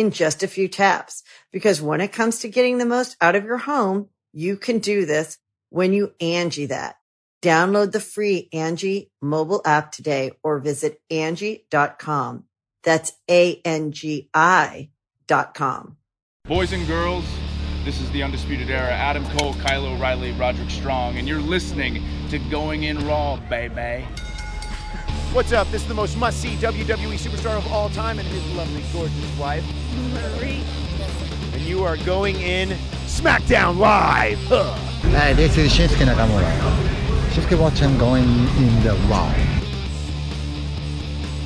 in just a few taps. Because when it comes to getting the most out of your home, you can do this when you Angi that. Download the free Angi mobile app today or visit Angi.com. That's A-N-G-I dot com. Boys and girls, this is the Undisputed Era. Adam Cole, Kyle O'Reilly, Roderick Strong, and you're listening to Going In Raw, baby. What's up? This is the most must-see WWE superstar of all time and his lovely, gorgeous wife, Marie. and you are going in SmackDown Live. Huh. Hi, this is Shinsuke Nakamura. Shinsuke watching going in the wow.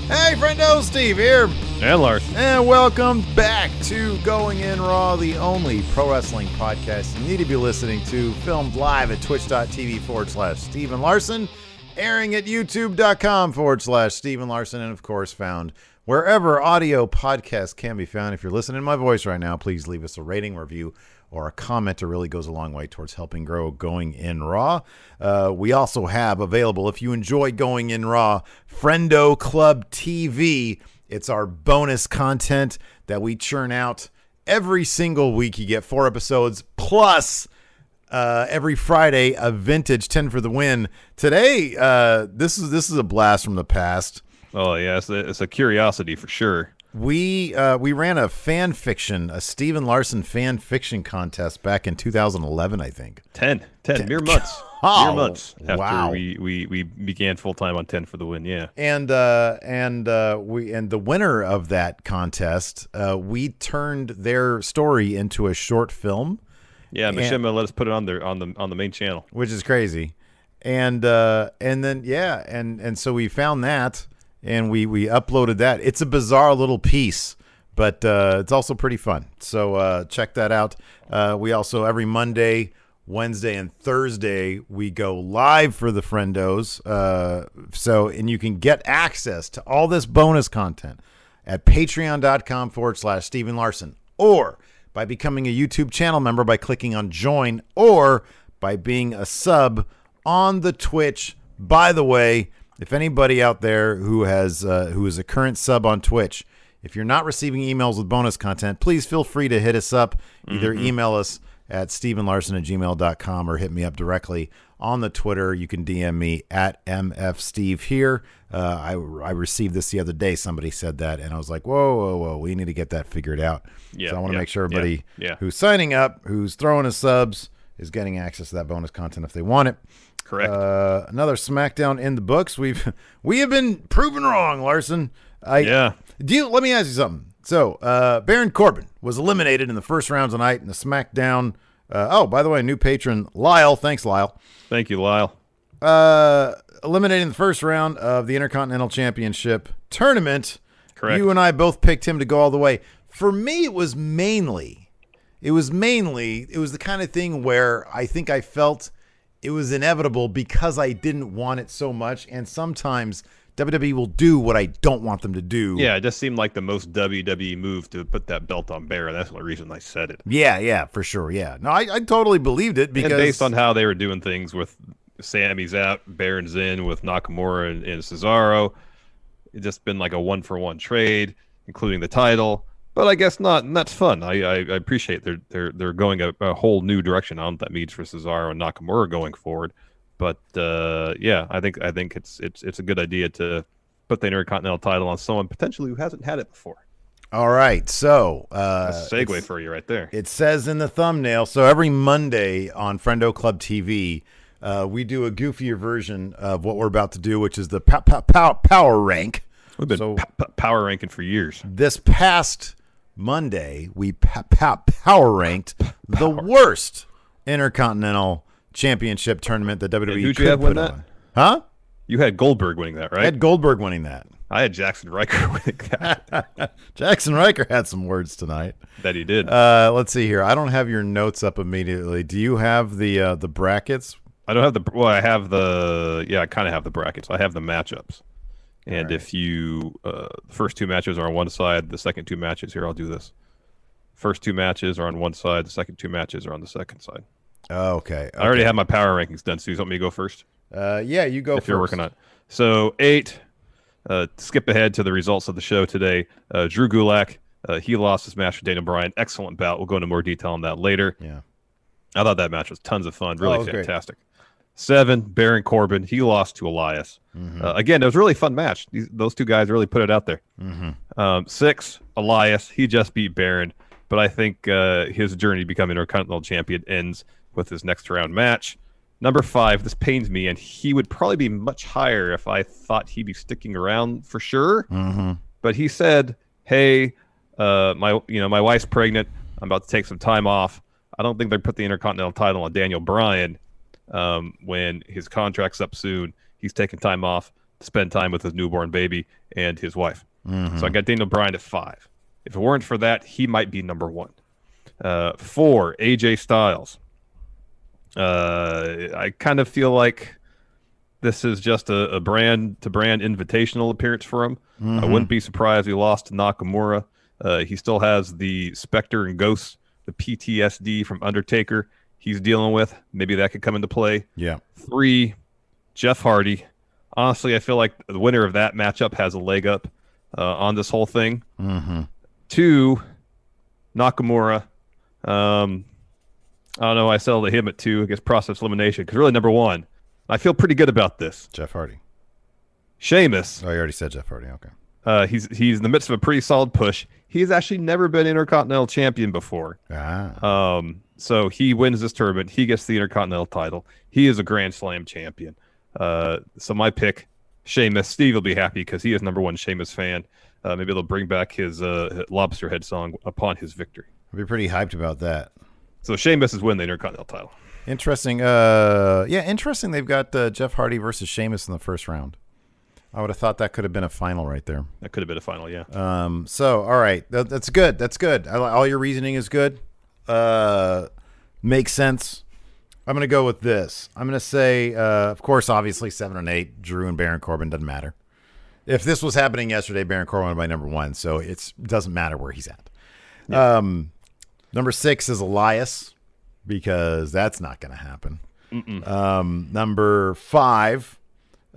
Hey, friendo, Steve here, And Larson. and welcome back to Going In Raw, the only pro wrestling podcast you need to be listening to, filmed live at twitch.tv forward slash Steven Larson, airing at youtube.com forward slash Steven Larson, and of course found wherever audio podcasts can be found. If you're listening to my voice right now, please leave us a rating, review, or a comment. It really goes a long way towards helping grow Going In Raw. Uh, we also have available, if you enjoy Going In Raw, Friendo Club TV. It's our bonus content that we churn out every single week. You get four episodes plus uh, every Friday a vintage 10 for the win. Today, uh, this is this is a blast from the past. Oh yeah, it's a, it's a curiosity for sure. We uh, we ran a fan fiction, a Steven Larson fan fiction contest back in 2011, I think. 10, 10, mere months. Oh, mere months after wow. we, we, we began full time on 10 for the win. Yeah. And uh, and uh, we and the winner of that contest, uh, we turned their story into a short film, Yeah, And- let us put it on the on the on the main channel. which is crazy. And uh, and then yeah, and and so we found that and we we uploaded that. It's a bizarre little piece, but uh, it's also pretty fun. So uh, check that out. Uh, we also every Monday, Wednesday, and Thursday we go live for the friendos. Uh, so and you can get access to all this bonus content at patreon.com forward slash Stephen Larson or by becoming a YouTube channel member by clicking on join or by being a sub on the Twitch. By the way, if anybody out there who has uh, who is a current sub on Twitch, if you're not receiving emails with bonus content, please feel free to hit us up. Either email us at stephenlarson at gmail.com or hit me up directly on the Twitter. You can DM me at mfsteve here. Uh, I, I received this the other day. Somebody said that, and I was like, whoa, whoa, whoa. We need to get that figured out. Yeah, so I want to yeah, make sure everybody yeah, yeah. who's signing up, who's throwing us subs, is getting access to that bonus content if they want it. Correct. Uh, another SmackDown in the books. We've we have been proven wrong, Larson. I Yeah. Do you, let me ask you something. So uh, Baron Corbin was eliminated in the first round tonight in the SmackDown. Uh, oh, by the way, new patron Lyle. Thanks, Lyle. Thank you, Lyle. Uh, eliminating the first round of the Intercontinental Championship tournament. Correct. You and I both picked him to go all the way. For me, it was mainly, it was mainly, it was the kind of thing where I think I felt it was inevitable because I didn't want it so much. And sometimes WWE will do what I don't want them to do. Yeah, it just seemed like the most WWE move to put that belt on Baron. That's the reason I said it. Yeah, yeah, for sure. Yeah. No, I, I totally believed it because and based on how they were doing things with Sami's out, Baron's in with Nakamura and, and Cesaro, it's just been like a one for one trade, including the title. But I guess not, and that's fun. I, I, I appreciate they're they're they're going a, a whole new direction. Know what that means for Cesaro and Nakamura going forward. But uh, yeah, I think I think it's it's it's a good idea to put the Intercontinental title on someone potentially who hasn't had it before. All right. So uh, That's a segue for you right there. It says in the thumbnail. So every Monday on Friendo Club TV, uh, we do a goofier version of what we're about to do, which is the pow- pow- pow- power rank. We've been so- p- p- power ranking for years. This past Monday, we pa- pa- power ranked the worst Intercontinental Championship tournament that WWE could have put that? on. Huh? You had Goldberg winning that, right? I had Goldberg winning that. I had Jaxson Ryker winning that. Jaxson Ryker had some words tonight. that he did. Uh, let's see here. I don't have your notes up immediately. Do you have the uh, the brackets? I don't have the well. I have the yeah. I kind of have the brackets. I have the matchups. And if you uh, the first two matches are on one side, the second two matches here, I'll do this. First two matches are on one side. The second two matches are on the second side. Oh, okay. I already have my power rankings done. So you want me to go first? Uh, yeah, you go if first. you're working on. it. So eight. Uh, skip ahead to the results of the show today. Uh, Drew Gulak. Uh, he lost his match with Daniel Bryan. Excellent bout. We'll go into more detail on that later. Yeah. I thought that match was tons of fun. Really Oh, was great. fantastic. Seven, Baron Corbin. He lost to Elias. Mm-hmm. Uh, again, it was a really fun match. These, those two guys really put it out there. Mm-hmm. Um, six, Elias. He just beat Baron, but I think uh, his journey to becoming Intercontinental Champion ends with his next round match. Number five, this pains me, and he would probably be much higher if I thought he'd be sticking around for sure. Mm-hmm. But he said, "Hey, uh, my you know my wife's pregnant. I'm about to take some time off. I don't think they put the Intercontinental title on Daniel Bryan um, when his contract's up soon. He's taking time off to spend time with his newborn baby and his wife. So I got Daniel Bryan at five. If it weren't for that, he might be number one. Uh, four, AJ Styles. Uh, I kind of feel like this is just a, a brand to brand invitational appearance for him. I wouldn't be surprised he lost to Nakamura. Uh, he still has the Spectre and Ghost, the PTSD from Undertaker he's dealing with. Maybe that could come into play. Yeah. Three, Jeff Hardy. Honestly, I feel like the winner of that matchup has a leg up uh, on this whole thing. Mm-hmm. Two, Nakamura. Um, I don't know. I sell settled him at two against process elimination because really number one, I feel pretty good about this. Jeff Hardy. Sheamus. Oh, you already said Jeff Hardy. Okay. Uh, he's he's in the midst of a pretty solid push. He's actually never been Intercontinental Champion before. Ah. Um, so he wins this tournament. He gets the Intercontinental title. He is a Grand Slam champion. Uh, so my pick, Sheamus. Steve will be happy because he is number one Sheamus fan. Uh, maybe they'll bring back his uh, Lobster Head song upon his victory. I'd be pretty hyped about that. So Sheamus is winning the Intercontinental title. Interesting. Uh, yeah, interesting. They've got uh, Jeff Hardy versus Sheamus in the first round. I would have thought that could have been a final right there. That could have been a final, yeah. Um, so, all right, that, that's good. That's good. I, all your reasoning is good. Uh, makes sense. I'm gonna go with this. I'm gonna say, uh, of course, obviously seven and eight. Drew and Baron Corbin doesn't matter. If this was happening yesterday, Baron Corbin would be number one, so it doesn't matter where he's at. Um, number six is Elias because that's not gonna happen. Um, number five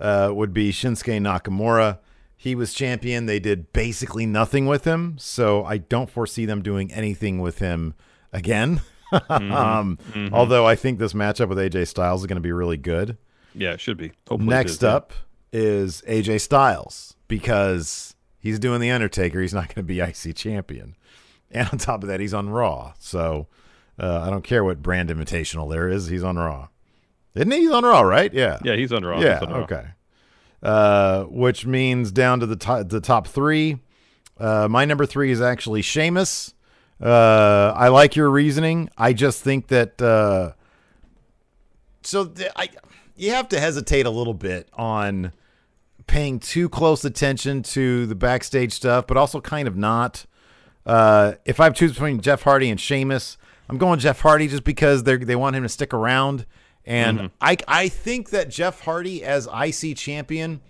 uh, would be Shinsuke Nakamura. He was champion. They did basically nothing with him, so I don't foresee them doing anything with him again. um, Although I think this matchup with AJ Styles is going to be really good. Yeah, it should be. Hopefully Next is, yeah. up is AJ Styles because he's doing the Undertaker. He's not going to be IC champion, and on top of that, he's on Raw. So uh, I don't care what brand invitational there is. He's on Raw, isn't he? He's on Raw, right? Yeah. Yeah, he's on Raw. Yeah. On Raw. Okay. Uh, which means down to the top, the top three. Uh, my number three is actually Sheamus. Uh, I like your reasoning. I just think that uh, so th- I you have to hesitate a little bit on paying too close attention to the backstage stuff, but also kind of not. Uh, if I have to choose between Jeff Hardy and Sheamus, I'm going Jeff Hardy just because they they want him to stick around, and I I think that Jeff Hardy as IC champion.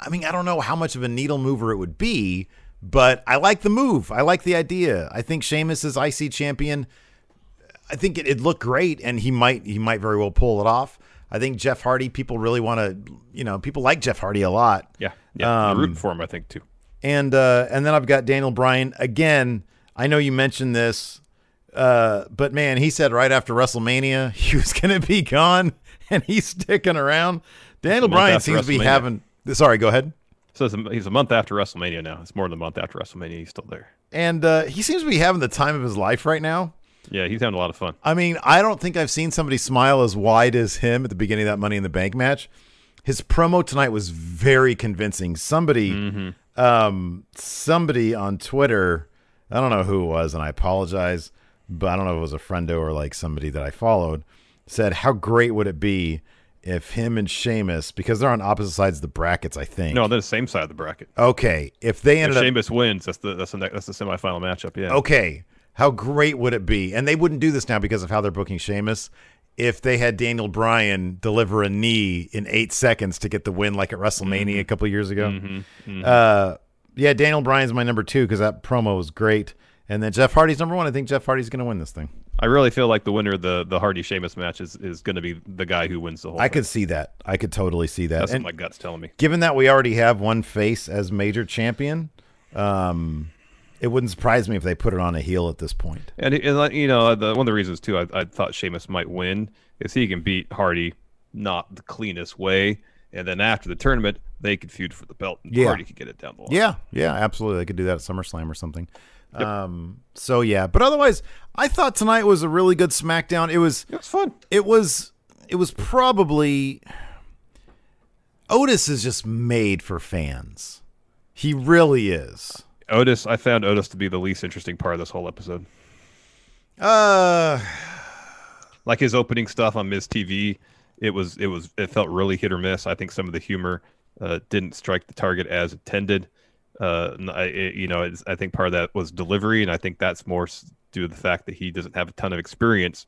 I mean, I don't know how much of a needle mover it would be, but I like the move. I like the idea. I think Sheamus is IC champion. I think it, it looked great, and he might he might very well pull it off. I think Jeff Hardy. People really want to, you know, people like Jeff Hardy a lot. Yeah, yeah. Um, rooting for him, I think, too. And uh, and then I've got Daniel Bryan again. I know you mentioned this, uh, but man, he said right after WrestleMania he was going to be gone, and he's sticking around. Daniel Bryan seems to be having. Sorry, go ahead. So it's a, he's a month after WrestleMania now. It's more than a month after WrestleMania. He's still there. And uh, he seems to be having the time of his life right now. Yeah, he's having a lot of fun. I mean, I don't think I've seen somebody smile as wide as him at the beginning of that Money in the Bank match. His promo tonight was very convincing. Somebody, um, somebody on Twitter, I don't know who it was, and I apologize, but I don't know if it was a friendo or like somebody that I followed, said, "How great would it be if him and Sheamus, because they're on opposite sides of the brackets, I think. No, they're the same side of the bracket. Okay, if they If ended up Sheamus wins, that's the that's the that's the semifinal matchup. Yeah. Okay. How great would it be? And they wouldn't do this now because of how they're booking Sheamus. If they had Daniel Bryan deliver a knee in eight seconds to get the win, like at WrestleMania a couple years ago, Uh, yeah, Daniel Bryan's my number two because that promo was great. And then Jeff Hardy's number one. I think Jeff Hardy's going to win this thing. I really feel like the winner of the the Hardy Sheamus match is, is going to be the guy who wins the whole. I thing. could see that. I could totally see that. That's And what my gut's telling me. given that we already have one face as major champion, um, it wouldn't surprise me if they put it on a heel at this point. And, and you know, the, one of the reasons too, I, I thought Sheamus might win is he can beat Hardy not the cleanest way, and then after the tournament they could feud for the belt, and Yeah. Hardy could get it down the line. Yeah, yeah, absolutely. They could do that at SummerSlam or something. Um, so yeah, but otherwise, I thought tonight was a really good SmackDown. It was, it was fun. it was, it was probably Otis is just made for fans. He really is. Otis, I found Otis to be the least interesting part of this whole episode. Uh, Like his opening stuff on Miz TV, it was it was it felt really hit or miss. I think some of the humor uh, didn't strike the target as intended. Uh, I, it- you know, it's, I think part of that was delivery, and I think that's more due to the fact that he doesn't have a ton of experience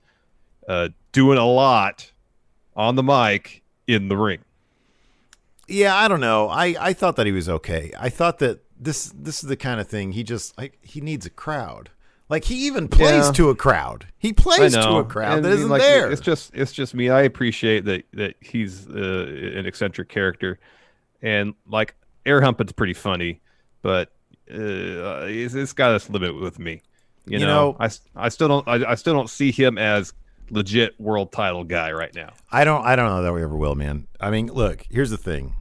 uh, doing a lot on the mic in the ring. yeah, I don't know. I I thought that he was okay. I thought that this this is the kind of thing he just like he needs a crowd. Like he even plays Yeah. to a crowd. He plays to a crowd And, that isn't like, there. It's just it's just me. I appreciate that that he's uh, an eccentric character, and like air humping's pretty funny, but uh, it's, it's got its limit with me. You, You know, know- I, I still don't I, I still don't see him as legit world title guy right now. I don't I don't know that we ever will, man. I mean, look, here's the thing.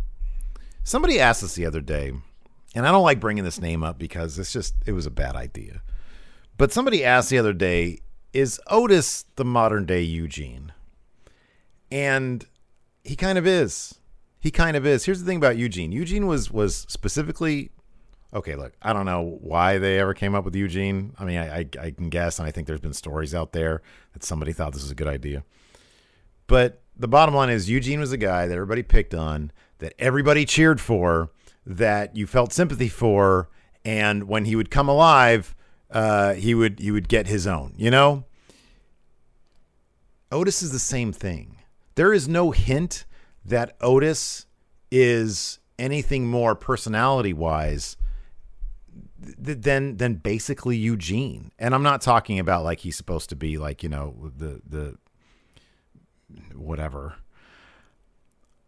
Somebody asked us the other day, and I don't like bringing this name up because it's just it was a bad idea. But somebody asked the other day, is Otis the modern day Eugene? And he kind of is. He kind of is. Here's the thing about Eugene. Eugene was was specifically okay, look, I don't know why they ever came up with Eugene. I mean, I, I, I can guess, and I think there's been stories out there that somebody thought this was a good idea. But the bottom line is Eugene was a guy that everybody picked on, that everybody cheered for, that you felt sympathy for, and when he would come alive, uh, he would he would get his own. You know, Otis is the same thing. There is no hint that Otis is anything more personality wise than than basically Eugene. And I'm not talking about like he's supposed to be like, you know, the the whatever.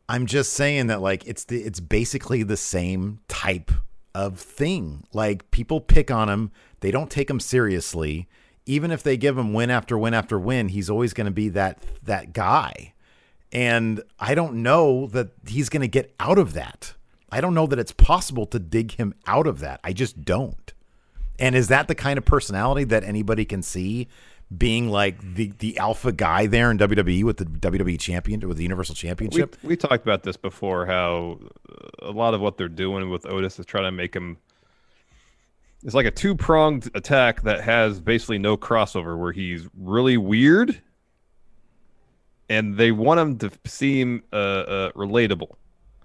I'm just saying that like it's the it's basically the same type of thing. Like people pick on him, they don't take him seriously. Even if they give him win after win after win, he's always going to be that that guy. And I don't know that he's going to get out of that. I don't know that it's possible to dig him out of that. I just don't. And is that the kind of personality that anybody can see being like the the alpha guy there in WWE with the WWE champion with the Universal We, Championship? we talked about this before. How a lot of what they're doing with Otis is trying to make him. It's like a two pronged attack that has basically no crossover, where he's really weird, and they want him to seem uh, uh, relatable.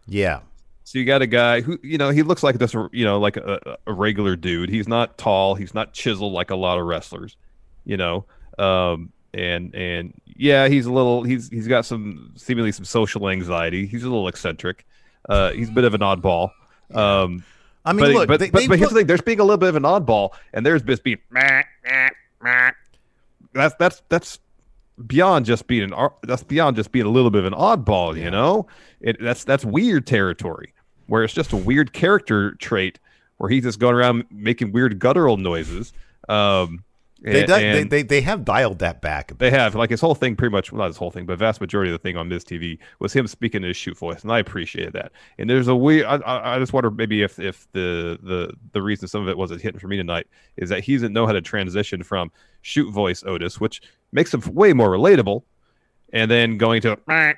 yeah. So you got a guy who, you know, he looks like just a, you know, like a, a regular dude. He's not tall. He's not chiseled like a lot of wrestlers, you know. Um, and and yeah, he's a little. He's he's got some seemingly some social anxiety. He's a little eccentric. Uh, he's a bit of an oddball. Um, I mean, but look, but, they, but, but here's the thing: there's being a little bit of an oddball, and there's just being meh, meh, meh. that's that's that's beyond just being an that's beyond just being a little bit of an oddball. You know, it that's that's weird territory where it's just a weird character trait where he's just going around making weird guttural noises. Um, They, di- they, they they have dialed that back. a bit. They have like his whole thing, pretty much well, not his whole thing, but vast majority of the thing on Miz TV was him speaking in his shoot voice, and I appreciated that. And there's a weird. I, I, I just wonder maybe if if the the the reason some of it wasn't hitting for me tonight is that he doesn't know how to transition from shoot voice Otis, which makes him way more relatable, and then going to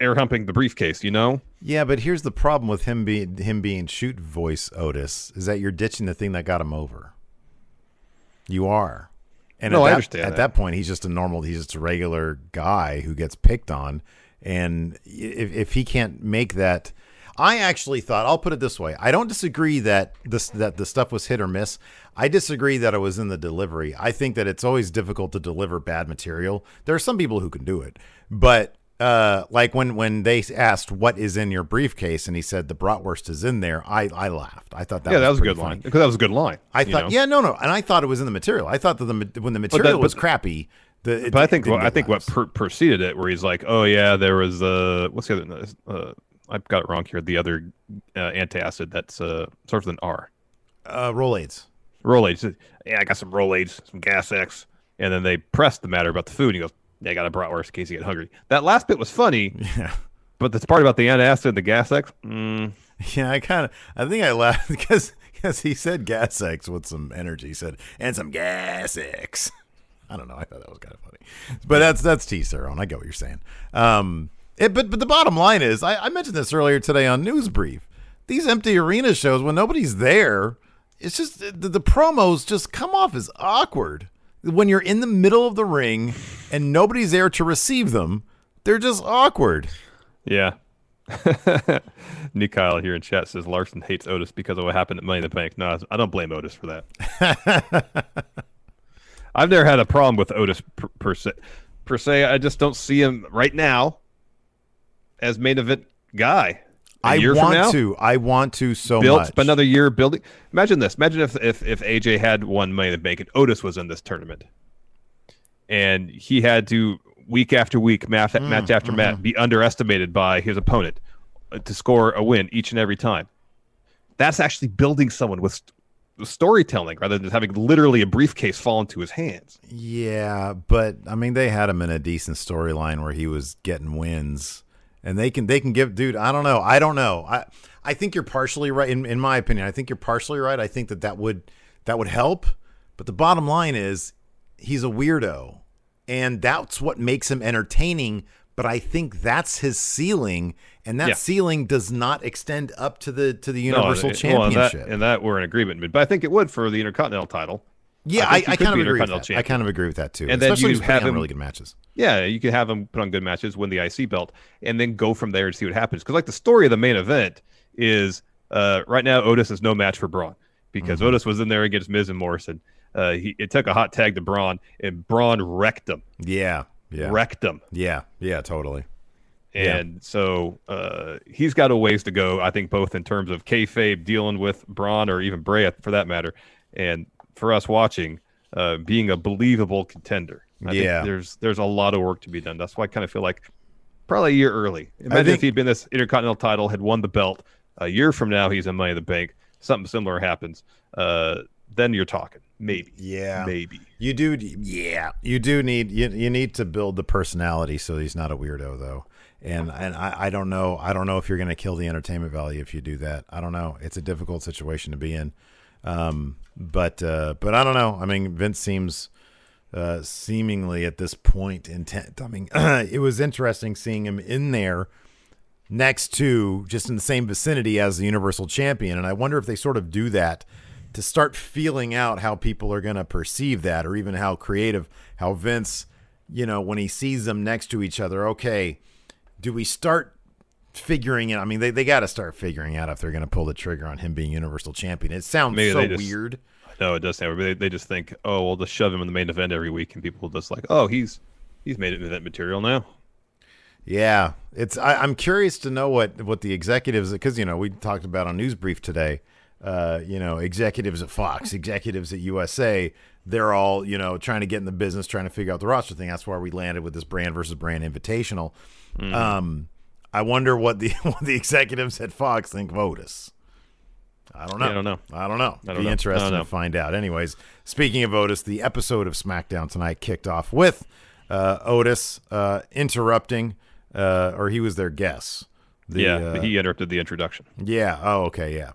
air humping the briefcase. You know, Yeah, but here's the problem with him being him being shoot voice Otis is that you're ditching the thing that got him over. You are. And No, at I that, understand At that. that point, he's just a normal. He's just a regular guy who gets picked on, and if if he can't make that, I actually thought I'll put it this way: I don't disagree that this that the stuff was hit or miss. I disagree that it was in the delivery. I think that it's always difficult to deliver bad material. There are some people who can do it, but uh, like when when they asked what is in your briefcase and he said the bratwurst is in there, I I laughed. I thought that yeah, was that was a good funny. line because that was a good line. I thought, know? yeah, no, no, and I thought it was in the material. I thought that the when the material but- was crappy, the But I think well, I think what per- preceded it, where he's like, "Oh yeah, there was uh, what's the other? Uh, I've got it wrong here. The other uh, antacid that's uh, starts with an R. uh, Rolaids. Rolaids. Yeah, I got some Rolaids, some Gas X, and then they pressed the matter about the food. And he goes, "Yeah, I got a bratwurst in case you get hungry." That last bit was funny, Yeah, but this part about the antacid and the Gas X, mm, yeah. I kind of, I think I laughed because because he said gas X with some energy. He said and some gas X. I don't know. I thought that was kind of funny, but that's that's T Cerrone. I get what you're saying. Um, it, but but the bottom line is, I, I mentioned this earlier today on News Brief. These empty arena shows when nobody's there, it's just the, the promos just come off as awkward. When you're in the middle of the ring and nobody's there to receive them, they're just awkward. yeah. Nick Kyle here in chat says Larson hates Otis because of what happened at Money in the Bank. No, I don't blame Otis for that. I've never had a problem with Otis per, per se. Per se, I just don't see him right now as main event guy. I want now, to. I want to so built much. another year building. Imagine this. Imagine if if if AJ had won Money in the Bank and Otis was in this tournament, and he had to week after week, match, Mm, match after mm-hmm. match, be underestimated by his opponent uh, to score a win each and every time. That's actually building someone with storytelling rather than having literally a briefcase fall into his hands. Yeah, but I mean, they had him in a decent storyline where he was getting wins, and they can they can give dude. I don't know. I don't know. I I think you're partially right. In in my opinion, I think you're partially right. I think that that would that would help. But the bottom line is, he's a weirdo, and that's what makes him entertaining. But I think that's his ceiling, and that Yeah. ceiling does not extend up to the to the No, Universal and- well, and that- Championship. and that we're in agreement. But I think it would for the Intercontinental title. Yeah, I I, I kind of agree with that. I kind of agree with that too. And then Especially you if he's have him- really good matches. Yeah, you can have him put on good matches, win the IC belt, and then go from there and see what happens. Because like the story of the main event is uh, right now Otis is no match for Braun because Mm-hmm. Otis was in there against Miz and Morrison. Uh, he it took a hot tag to Braun, and Braun wrecked him, Yeah, yeah, wrecked him. yeah, yeah, totally. Yeah. And so uh, he's got a ways to go, I think, both in terms of kayfabe dealing with Braun or even Bray for that matter, and for us watching, uh, being a believable contender. I think Yeah. there's there's a lot of work to be done. That's why I kind of feel like probably a year early. Imagine think- if he'd been this Intercontinental title, had won the belt a year from now, he's in Money in the Bank. Something similar happens. Uh, then you're talking maybe, Yeah, maybe. You do, yeah, you do need you, you need to build the personality so he's not a weirdo though. And and I, I don't know I don't know if you're going to kill the entertainment value if you do that. I don't know. It's a difficult situation to be in. Um, but uh, but I don't know. I mean, Vince seems uh, seemingly at this point intent. I mean, it was interesting seeing him in there next to just in the same vicinity as the Universal Champion, and I wonder if they sort of do that to start feeling out how people are going to perceive that, or even how creative, how Vince, you know, when he sees them next to each other, okay, do we start figuring it? I mean, they, they got to start figuring out if they're going to pull the trigger on him being Universal Champion. It sounds Maybe so just- weird. No, it does sound. weird. They, they just think, oh, we'll just shove him in the main event every week, and people will just like, oh, he's he's made it event material now. Yeah, it's. I, I'm curious to know what what the executives because you know we talked about on News Brief today. Uh, you know, executives at Fox, executives at USA, they're all you know trying to get in the business, trying to figure out the roster thing. That's why we landed with this brand versus brand invitational. Um, I wonder what the what the executives at Fox think of Otis. I don't know. Yeah, I don't know. I don't know. I don't Be know. interesting to find out. Anyways, speaking of Otis, the episode of SmackDown tonight kicked off with uh, Otis uh, interrupting, uh, or he was their guest. The, yeah, uh, he interrupted the introduction. yeah. Oh, okay. Yeah.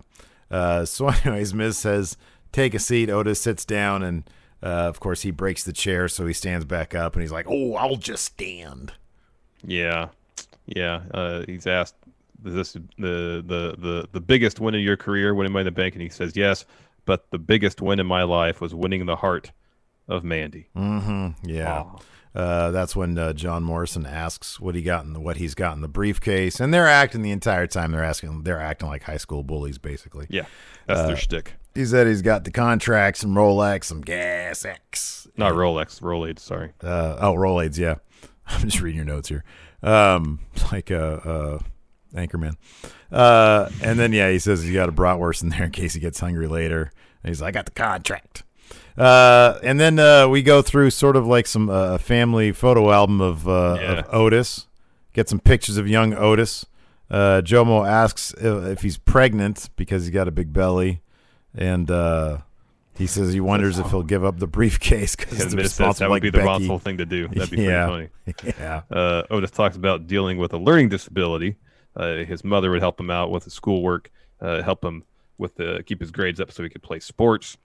Uh, so, anyways, Miz says, "Take a seat." Otis sits down, and uh, of course, he breaks the chair, so he stands back up, and he's like, "Oh, I'll just stand." Yeah, yeah. Uh, he's asked, "Is this the the the the biggest win of your career, winning Money in the Bank?" And he says, "Yes, but the biggest win in my life was winning the heart of Mandy." Mm-hmm. Yeah. Uh, that's when uh, John Morrison asks what he got in the, what he's got in the briefcase, and they're acting the entire time. They're asking, they're acting like high school bullies, basically. Yeah, that's Uh, their shtick. He said he's got the contracts, some Rolex, some Gas X. Not Rolex, Rolade. Sorry. Uh, oh, Rolaids, yeah. I'm just reading your notes here. Um, like uh, uh, Anchorman. Uh, and then yeah, he says he's got a bratwurst in there in case he gets hungry later. And he's like, I got the contract. Uh, and then uh, we go through sort of like some uh, a family photo album of, uh, Yeah. of Otis. Get some pictures of young Otis. Uh, Jomo asks if, if he's pregnant because he's got a big belly, and uh, he says he wonders if he'll give up the briefcase because And the Miz says that would like be the Becky. responsible thing to do. That'd be Yeah. pretty funny. Yeah. Uh, Otis talks about dealing with a learning disability. Uh, his mother would help him out with his schoolwork, uh, help him with the keep his grades up so he could play sports.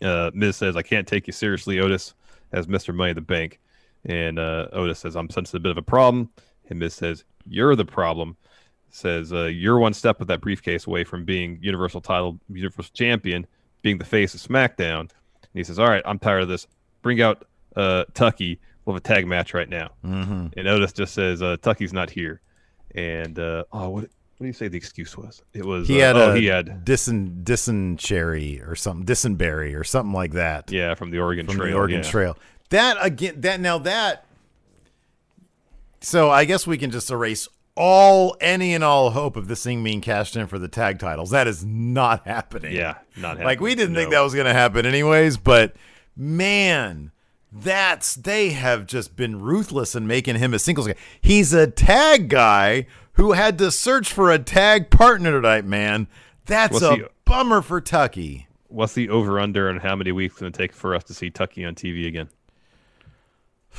Uh, Miz says, "I can't take you seriously, Otis, as Mister Money the Bank." And uh, Otis says, "I'm sensing a bit of a problem." And Miz says, "You're the problem." Says, uh, "You're one step with that briefcase away from being Universal Title, Universal Champion, being the face of SmackDown." And he says, "All right, I'm tired of this. Bring out uh, Tucky. We'll have a tag match right now." Mm-hmm. And Otis just says, uh, "Tucky's not here." And uh, oh, what what do you say the excuse was? It was He uh, had oh, a he had Dyson dysentery or something, dysenberry or something like that. yeah from the Oregon from Trail. the Oregon yeah. Trail. That again, that now that. So I guess we can just erase all any and all hope of this thing being cashed in for the tag titles. That is not happening. Yeah, not happening. like we didn't think that was going to happen anyways. But man, that's they have just been ruthless in making him a singles guy. He's a tag guy who had to search for a tag partner tonight. Man, that's What's a bummer for Tucky. What's the over under and how many weeks it's going to take for us to see Tucky on TV again?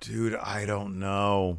Dude, I don't know.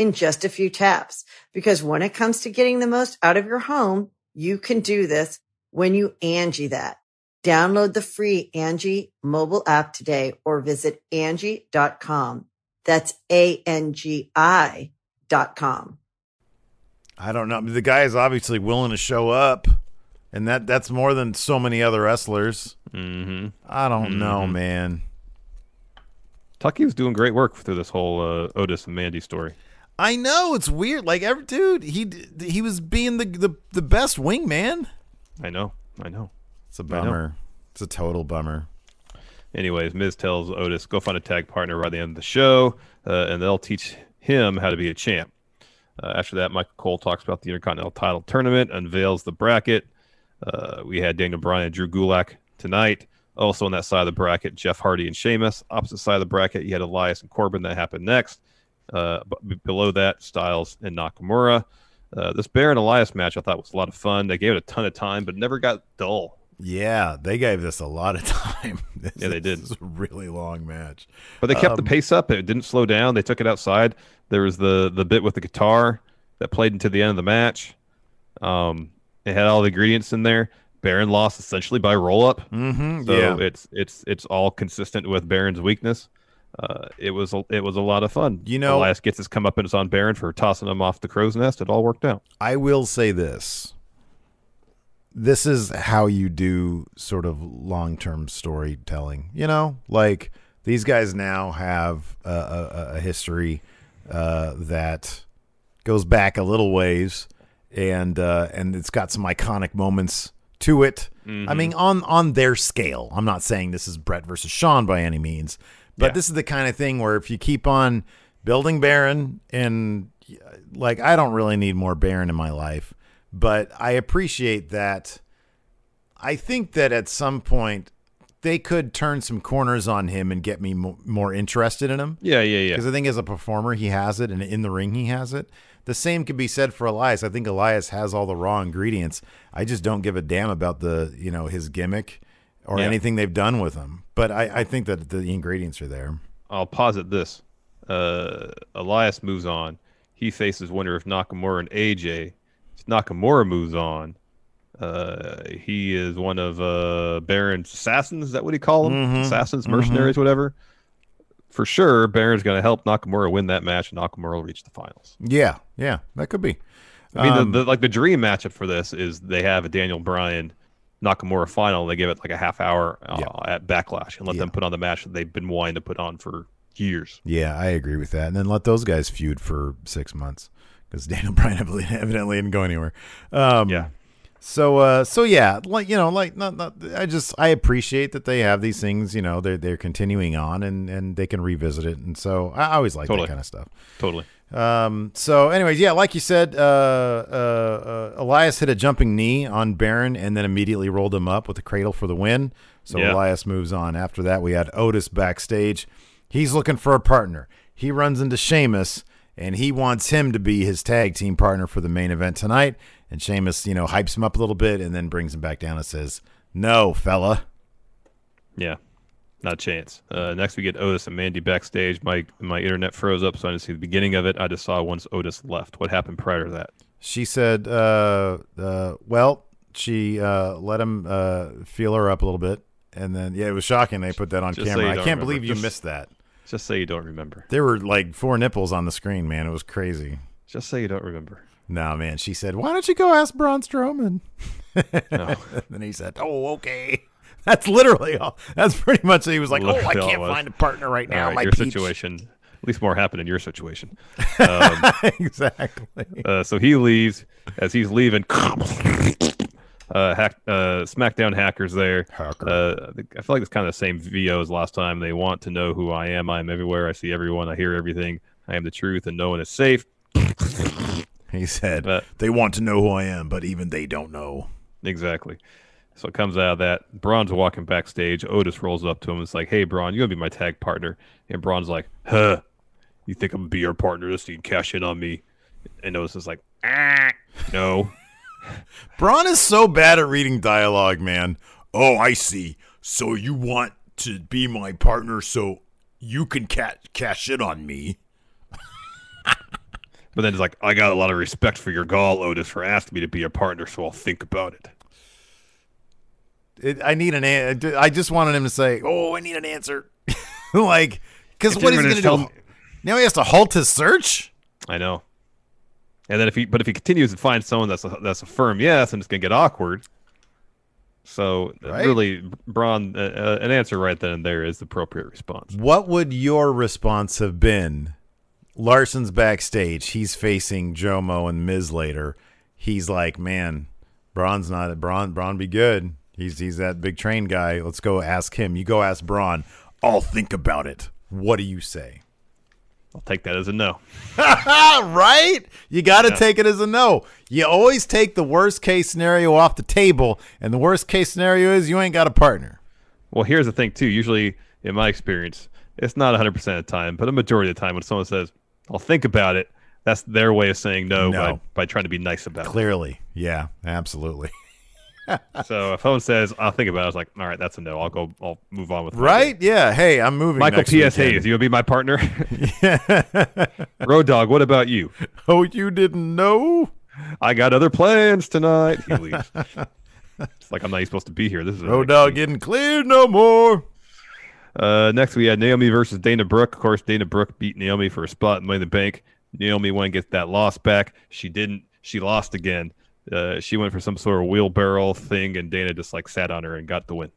in just a few taps. Because when it comes to getting the most out of your home, you can do this when you Angi that. Download the free Angi mobile app today or visit Angi.com. That's A-N-G-I dot com. I don't know. The guy is obviously willing to show up, and that that's more than so many other wrestlers. Mm-hmm. I don't know, man. Tucky was doing great work through this whole uh, Otis and Mandy story. I know it's weird. Like every dude, he he was being the the, the best wingman. I know, I know. It's a bummer. It's a total bummer. Anyways, Miz tells Otis, go find a tag partner by the end of the show, uh, and they'll teach him how to be a champ. Uh, after that, Michael Cole talks about the Intercontinental title tournament, unveils the bracket. Uh, we had Daniel Bryan and Drew Gulak tonight. Also on that side of the bracket, Jeff Hardy and Sheamus. Opposite side of the bracket, you had Elias and Corbin. That happened next. Uh, below that, Styles and Nakamura. Uh, this Baron Elias match I thought was a lot of fun. They gave it a ton of time, but never got dull. Yeah, they gave this a lot of time. This Yeah, they did. This is a really long match. But they kept the Um, pace up. It didn't slow down. They took it outside. There was the the bit with the guitar that played into the end of the match. Um, it had all the ingredients in there. Baron lost essentially by roll up. Mhm, So yeah. it's it's it's all consistent with Baron's weakness. Uh, it was a, it was a lot of fun. You know- Elias gets his comeuppance on Baron for tossing him off the crow's nest. It all worked out. I will say this. This is how you do sort of long term storytelling. You know, like these guys now have a, a, a history uh, that goes back a little ways, and uh, and it's got some iconic moments to it. I Mhm. mean, on on their scale. I'm not saying this is Bret versus Shawn by any means, but Yeah. this is the kind of thing where if you keep on building Baron and like I don't really need more Baron in my life, but I appreciate that. I think that at some point they could turn some corners on him and get me mo- more interested in him. Yeah, yeah, yeah. Because I think as a performer, he has it, and in the ring, he has it. The same could be said for Elias. I think Elias has all the raw ingredients. I just don't give a damn about the you know his gimmick or Yeah. anything they've done with them. But I, I think that the ingredients are there. I'll posit this. Uh, Elias moves on. He faces wonder if Nakamura and AJ. If Nakamura moves on. Uh, he is one of uh, Baron's assassins. Is that what he call them? Mhm, Assassins, mhm. mercenaries, whatever. For sure, Baron's going to help Nakamura win that match, and Nakamura will reach the finals. Yeah, yeah, that could be. I mean, Um, the, the, like the dream matchup for this is they have a Daniel Bryan Nakamura final. They give it like a half hour uh, at Backlash and let them put on the match that they've been wanting to put on for years. Yeah, I agree with that. And then let those guys feud for six months because Daniel Bryan evidently, evidently didn't go anywhere. Um, Yeah. So, uh, so yeah, like you know, like not, not. I just I appreciate that they have these things. You know, they're they're continuing on and and they can revisit it. And so I always like Totally. that kind of stuff. Totally. Um, so, anyways, yeah, like you said, uh, uh, uh, Elias hit a jumping knee on Baron and then immediately rolled him up with a cradle for the win. So Yeah. Elias moves on. After that, we had Otis backstage. He's looking for a partner. He runs into Sheamus and he wants him to be his tag team partner for the main event tonight. And Sheamus, you know, hypes him up a little bit and then brings him back down and says, "No, fella." Yeah, not a chance. Uh, next, we get Otis and Mandy backstage. My my internet froze up, so I didn't see the beginning of it. I just saw once Otis left. What happened prior to that? She said, uh, uh, well, she uh, let him uh, feel her up a little bit. And then, yeah, it was shocking they put that on Just camera. I can't remember. believe you Just- missed that. Just say you don't remember. There were like four nipples on the screen, man. It was crazy. Just say you don't remember. No, man. She said, why don't you go ask Braun Strowman? No. then he said, oh, okay. That's literally all. That's pretty much he was like, oh, I Literally all it can't find a partner right now. Right, my your peeps." situation. At least more happened in your situation. Um, exactly. Uh, so he leaves. As he's leaving, uh, hack, uh, SmackDown hackers there. Uh, I feel like it's kind of the same VO as last time. They want to know who I am. I am everywhere. I see everyone. I hear everything. I am the truth, and no one is safe. He said, But- they want to know who I am, but even they don't know. Exactly. So it comes out of that. Braun's walking backstage. Otis rolls up to him and is like, Hey, Braun, you're going to be my tag partner. And Braun's like, Huh, you think I'm going to be your partner just so you can cash in on me? And Otis is like, ah, No. Braun is so bad at reading dialogue, man. Oh, I see. So you want to be my partner so you can ca- cash in on me? But then he's like, I got a lot of respect for your gall, Otis, for asking me to be your partner, so I'll think about it. It, I need an. an- I just wanted him to say, "Oh, I need an answer." like, because what you're he going to do? Now he has to halt his search. I know. And then if he, but if he continues to find someone that's a, that's a firm yes, and it's gonna get awkward. So Right. really, Braun, uh, uh, an answer right then and there is the appropriate response. What would your response have been? Larson's backstage. He's facing Jomo and Miz later. He's like, man, Braun's not Braun. Braun be good. He's he's that big train guy. Let's go ask him. You go ask Braun. I'll think about it. What do you say? I'll take that as a no. right? You got to Yeah. take it as a no. You always take the worst case scenario off the table, and the worst case scenario is you ain't got a partner. Well, here's the thing too. Usually, in my experience, it's not 100 percent of the time, but a majority of the time, when someone says, "I'll think about it," that's their way of saying no, No. By, by trying to be nice about it. Clearly, yeah, absolutely. So if someone says, "I'll think about it," I was like, "All right, that's a no. I'll go. I'll move on with Right? Yeah. Hey, I'm moving. Michael P.S. Hayes, you gonna be my partner? Yeah. Road Dog, what about you? Oh, you didn't know? I got other plans tonight. He leaves. it's like I'm not even supposed to be here. This is Road dog getting cleared no more. Uh, next we had Naomi versus Dana Brooke. Of course, Dana Brooke beat Naomi for a spot in Money in the Bank. Naomi went and gets that loss back. She didn't. She lost again. Uh, she went for some sort of wheelbarrow thing, and Dana just like sat on her and got the win.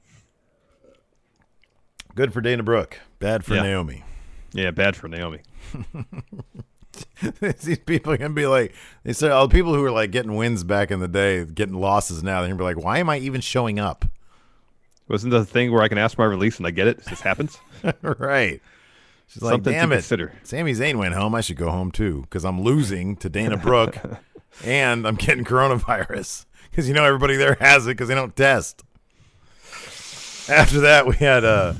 Good for Dana Brooke. Bad for Yeah. Naomi. Yeah, bad for Naomi. These people are gonna be like, they said, all the people who were like getting wins back in the day, getting losses now, they're gonna be like, why am I even showing up? Wasn't the thing where I can ask for my release and I get it? Just happens. right. She's like, Something to damn it. consider. Sami Zayn went home. I should go home too because I'm losing to Dana Brooke and I'm getting coronavirus because you know everybody there has it because they don't test. After that, we had uh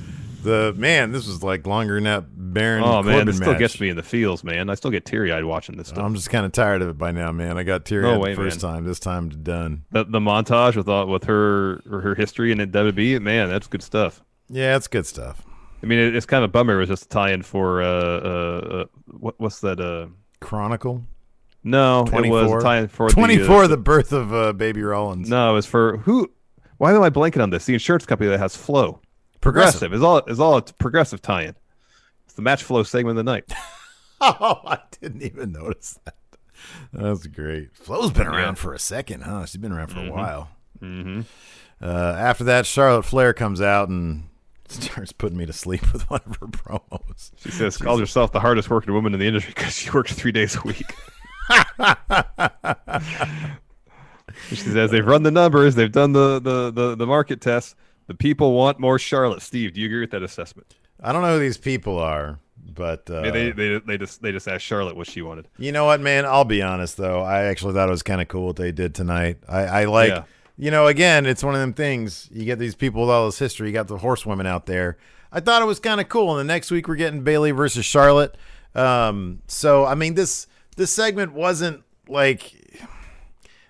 the man. This was like longer than that Baron. oh man, Corbin this still match. gets me in the feels, man. I still get teary eyed watching this stuff. I'm just kind of tired of it by now, man. I got teary No eyed way, the first man. time. This time, done. the, the montage with all, with her her history and WWE, man, that's good stuff. Yeah, it's good stuff. I mean, it, it's kind of a bummer. It was just a tie-in for uh, uh, uh what, what's that? Uh, Chronicle. No, it was 24? for 24, The, the, uh, birth of uh, Baby Rollins. no, it was for who? Why am I blanking on this? The insurance company that has Flo. Progressive. is all is all a progressive tie-in. It's the match flow segment of the night. Oh, I didn't even notice that. That's great. Flo's been around Yeah. for a second, huh? She's been around for Mhm. a while. Mm-hmm. Uh, after that, Charlotte Flair comes out and starts putting me to sleep with one of her promos. She says, calls herself the hardest working woman in the industry because she works three days a week. she says they've run the numbers, they've done the, the, the, the market tests. The people want more Charlotte. Steve, do you agree with that assessment? I don't know who these people are, but uh, they, they, they, they just they just asked Charlotte what she wanted. You know what, man? I'll be honest though. I actually thought it was kind of cool what they did tonight. I, I like, Yeah. you know, again, it's one of them things. You get these people with all this history. You got the horsewomen out there. I thought it was kind of cool. And the next week we're getting Bayley versus Charlotte. Um, so I mean, this this segment wasn't like,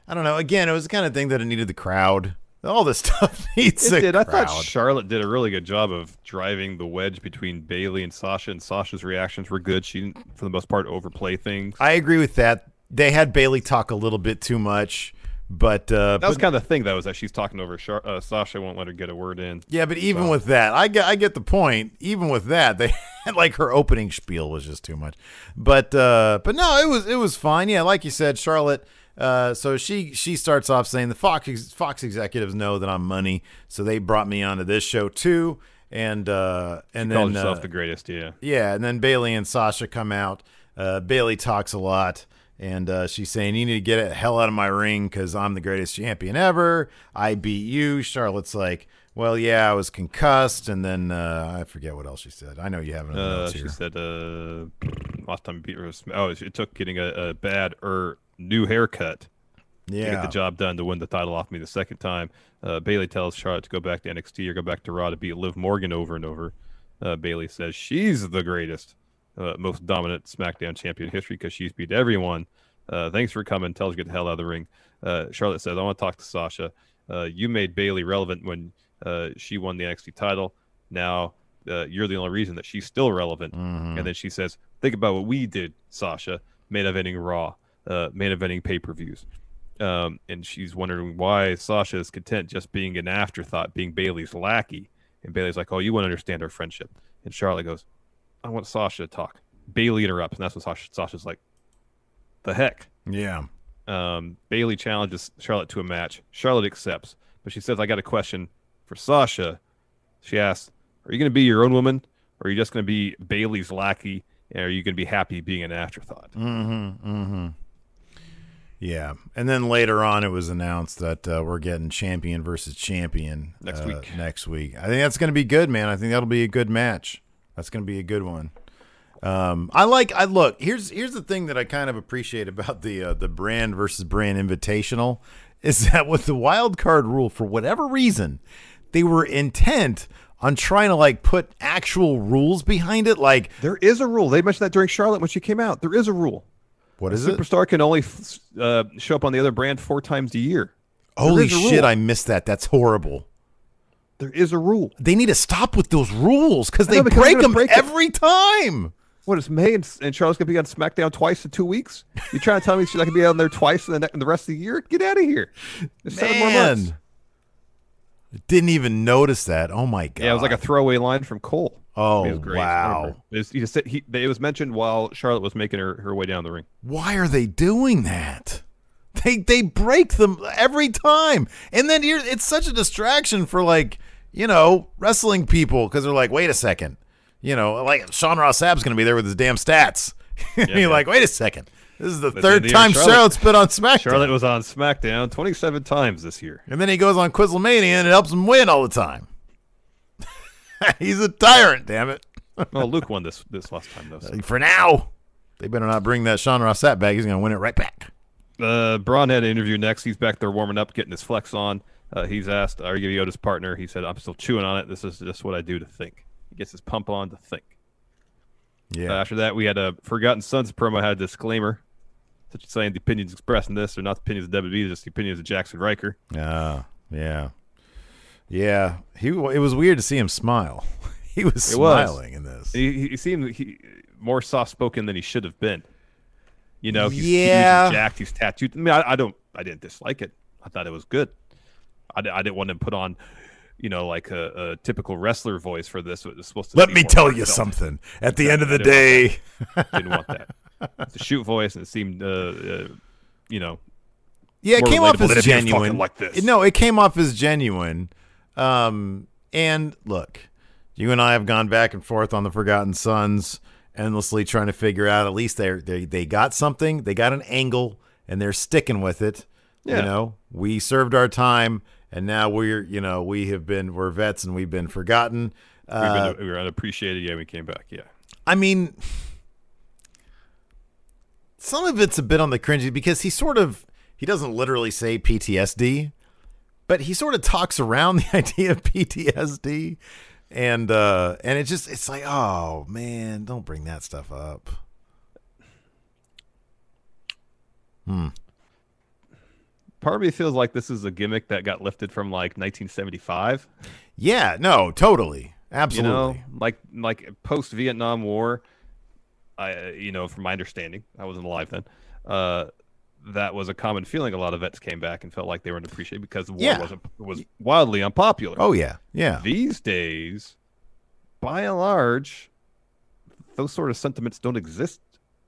I don't know. Again, it was the kind of thing that it needed the crowd. All this stuff needs It a did. I thought Charlotte did a really good job of driving the wedge between Bayley and Sasha, and Sasha's reactions were good. She didn't, for the most part, overplay things. I agree with that. They had Bayley talk a little bit too much, but uh, That was but- kind of the thing, though, is that she's talking over Char- uh, Sasha, won't let her get a word in. Yeah, but even So- with that, I get I get the point. Even with that, they like her opening spiel was just too much. But uh but no, it was it was fine. Yeah, like you said, Charlotte uh so she she starts off saying the Fox Fox executives know that I'm money, so they brought me onto this show too. And uh and Called then herself uh, the greatest, yeah. yeah, and then Bayley and Sasha come out. Uh, Bayley talks a lot, and uh, she's saying, "You need to get the hell out of my ring because I'm the greatest champion ever. I beat you." Charlotte's like, "Well, yeah, I was concussed," and then uh, I forget what else she said. I know you have the Uh, notes she said, uh, last time beat her oh, it took getting a, a bad or new haircut to Yeah. get the job done to win the title off me the second time. Uh, Bayley tells Charlotte to go back to NXT or go back to Raw to beat Liv Morgan over and over. Uh, Bayley says she's the greatest, uh, most dominant SmackDown champion in history because she's beat everyone. Uh, thanks for coming. Tells to get the hell out of the ring. Uh, Charlotte says, I want to talk to Sasha. Uh, you made Bayley relevant when uh, she won the NXT title. Now uh, you're the only reason that she's still relevant. Mhm. And then she says, think about what we did, Sasha, main eventing Raw, uh, main eventing pay per views. Um, and she's wondering why Sasha is content just being an afterthought, being Bayley's lackey. And Bayley's like, oh, you won't understand our friendship. And Charlotte goes, I want Sasha to talk. Bayley interrupts, and that's when Sasha, Sasha's like, the heck? Yeah. Um, Bayley challenges Charlotte to a match. Charlotte accepts. But she says, I got a question for Sasha. She asks, Are you going to be your own woman, or are you just going to be Bayley's lackey? And are you going to be happy being an afterthought? Mm-hmm. Mm-hmm. Yeah, and then later on, it was announced that uh, we're getting champion versus champion Next uh, week. Next week, I think that's going to be good, man. I think that'll be a good match. That's going to be a good one. Um, I like. I look. Here's here's the thing that I kind of appreciate about the uh, the brand versus brand invitational is that with the wild card rule, for whatever reason, they were intent on trying to like put actual rules behind it. Like There is a rule. They mentioned that during Charlotte when she came out. There is a rule. what a is it? superstar can only f- uh, show up on the other brand four times a year. Holy a shit! I missed that. That's horrible. There is a rule. They need to stop with those rules because they know, because break them break it. every time. What is May and, and Charlotte's gonna be on SmackDown twice in two weeks? You trying to tell me she's not gonna be on there twice in the, in the rest of the year? Get out of here! There's seven more months. Didn't even notice that. Oh my god! Yeah, it was like a throwaway line from Cole. Oh, it wow. It was, he just said, he, it was mentioned while Charlotte was making her, her way down the ring. Why are they doing that? They they break them every time, and then you're, it's such a distraction for like you know wrestling people because they're like, wait a second, you know, like Sean Ross Sapp's going to be there with his damn stats. Yeah, you're yeah. like, wait a second, this is the But third the- time Charlotte- Charlotte's been on SmackDown. Charlotte was on SmackDown 27 times this year. And then he goes on Quizlemania and it helps him win all the time. He's a tyrant, damn it. Well, Luke won this this last time though. so. For now, they better not bring that Sean Ross Sapp back. He's going to win it right back. Uh, Braun had an interview next. He's back there warming up, getting his flex on. Uh, he's asked, "Are you Yoda's partner?" He said, "I'm still chewing on it. This is just what I do to think." He gets his pump on to think. Yeah. Uh, after that, we had a Forgotten Sons promo had a disclaimer, such as saying the opinions expressed in this are not the opinions of WWE, just the opinions of Jaxson Ryker. Ah, yeah. Yeah. He it was weird to see him smile. He was It was. smiling in this. He, he seemed he, more soft spoken than he should have been. You know, he's, he's Yeah. jacked, he's tattooed. I mean, I, I don't, I didn't dislike it. I thought it was good. I, I didn't want him put on, you know, like a, a typical wrestler voice for this. It was supposed to. Let me tell you heartfelt. something. At the I- end of the didn't day, want didn't want that. It's a shoot voice, and it seemed, uh, uh, you know, Yeah, it came off as if he was talking genuine. like this. No, it came off as genuine. Um, and look, you and I have gone back and forth on the Forgotten Sons, endlessly trying to figure out. At least they they they got something. They got an angle, and they're sticking with it. Yeah. You know, we served our time, and now we're you know we have been we're vets and we've been forgotten. we've Uh, been, we were unappreciated. Yeah, we came back. Yeah. I mean, some of it's a bit on the cringy because he sort of he doesn't literally say PTSD, but he sort of talks around the idea of PTSD, and uh, and it just it's like, oh man, don't bring that stuff up. Hmm. Part of me feels like this is a gimmick that got lifted from like 1975. Yeah. No. Totally. Absolutely. You know, like like post Vietnam War, I you know from my understanding, I wasn't alive then. Uh, that was a common feeling. A lot of vets came back and felt like they weren't appreciated because the war Yeah. wasn't was wildly unpopular. Oh yeah. Yeah. These days, by and large, those sort of sentiments don't exist,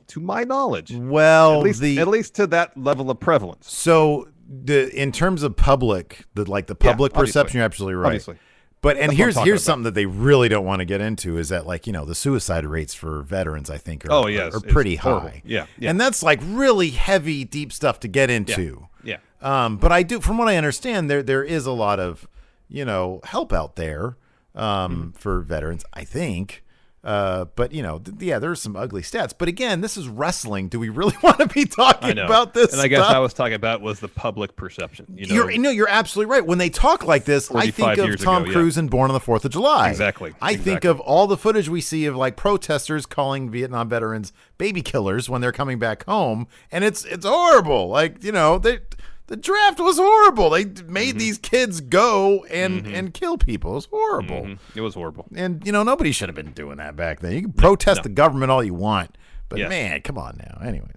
to my knowledge. Well, at least the- at least to that level of prevalence. So the in terms of public, the like the public obviously. perception, you're absolutely right. Obviously. But and That's here's here's about. something that they really don't want to get into is that like you know the suicide rates for veterans I think are Oh, yes, are it's pretty high. Yeah, yeah. and that's like really heavy, deep stuff to get into. Yeah. Um, but I do, from what I understand, there there is a lot of you know help out there um, Mm-hmm. for veterans. I think. Uh, but you know, th- yeah, there's some ugly stats. But again, this is wrestling. Do we really want to be talking about this? and I guess stuff? I was talking about was the public perception. You know, You're no, you're absolutely right. When they talk like this, I think of Tom ago, yeah. Cruise and Born on the Fourth of July. Exactly, I think of all the footage we see of like protesters calling Vietnam veterans baby killers when they're coming back home, and it's it's horrible. Like you know, they the draft was horrible. They made Mm-hmm. these kids go and and kill people. It was horrible. Mhm. It was horrible. And you know, nobody should have been doing that back then. You can protest no. the government all you want, but Yes. man, come on now. Anyways.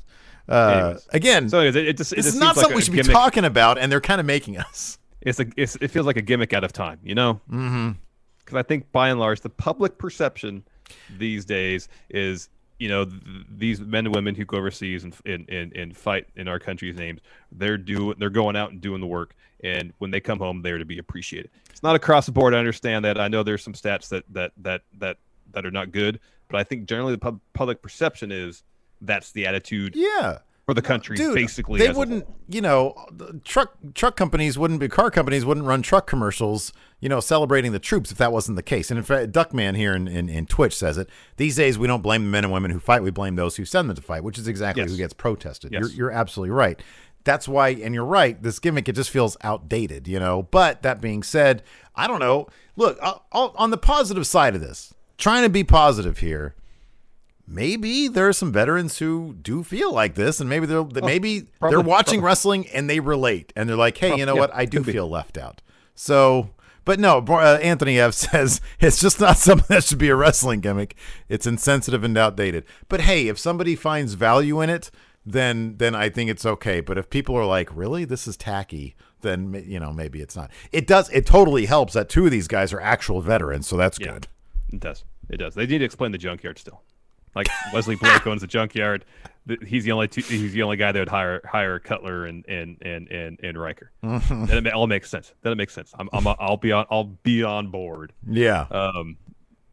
Uh, Anyways. again, So anyways, it, it just, it is not seems like something we should gimmick. be talking about, and they're kind of making us. It's a, it's, it feels like a gimmick out of time, you know? Mm-hmm. Because I think by and large, the public perception these days is you know, th- these men and women who go overseas and, and, and, and fight in our country's names, they're do they're going out and doing the work, and when they come home, they're to be appreciated. It's not across the board. I understand that. I know there's some stats that that that that that are not good, but I think generally the pub- public perception is that's the attitude. Yeah. For the country, Dude, basically, they wouldn't. You know, truck truck companies wouldn't be car companies wouldn't run truck commercials. You know, celebrating the troops if that wasn't the case. And in fact, Duckman here in, in, in Twitch says it. These days, we don't blame the men and women who fight. We blame those who send them to fight, which is exactly Yes. who gets protested. Yes. You're you're absolutely right. That's why, and you're right. This gimmick it just feels outdated. You know. But that being said, I don't know. Look, uh, I'll, I'll, on the positive side of this, trying to be positive here maybe there are some veterans who do feel like this, and maybe they're maybe they're watching prob- wrestling and they relate, and they're like, "Hey, you know yeah, what? I do could be. feel left out." So, but no, uh, Anthony F says it's just not something that should be a wrestling gimmick. It's insensitive and outdated. But hey, if somebody finds value in it, then then I think it's okay. But if people are like, "Really, this is tacky," then you know maybe it's not. It does. It totally helps that two of these guys are actual veterans, so that's Yeah. good. It does. It does. They need to explain the junkyard still. Like Wesley Blake owns the junkyard. He's the only two, he's the only guy that would hire hire Cutler and and and and, and Ryker. Then it all makes sense. Then it makes sense. I'm, I'm I'll be on I'll be on board. Yeah. Um,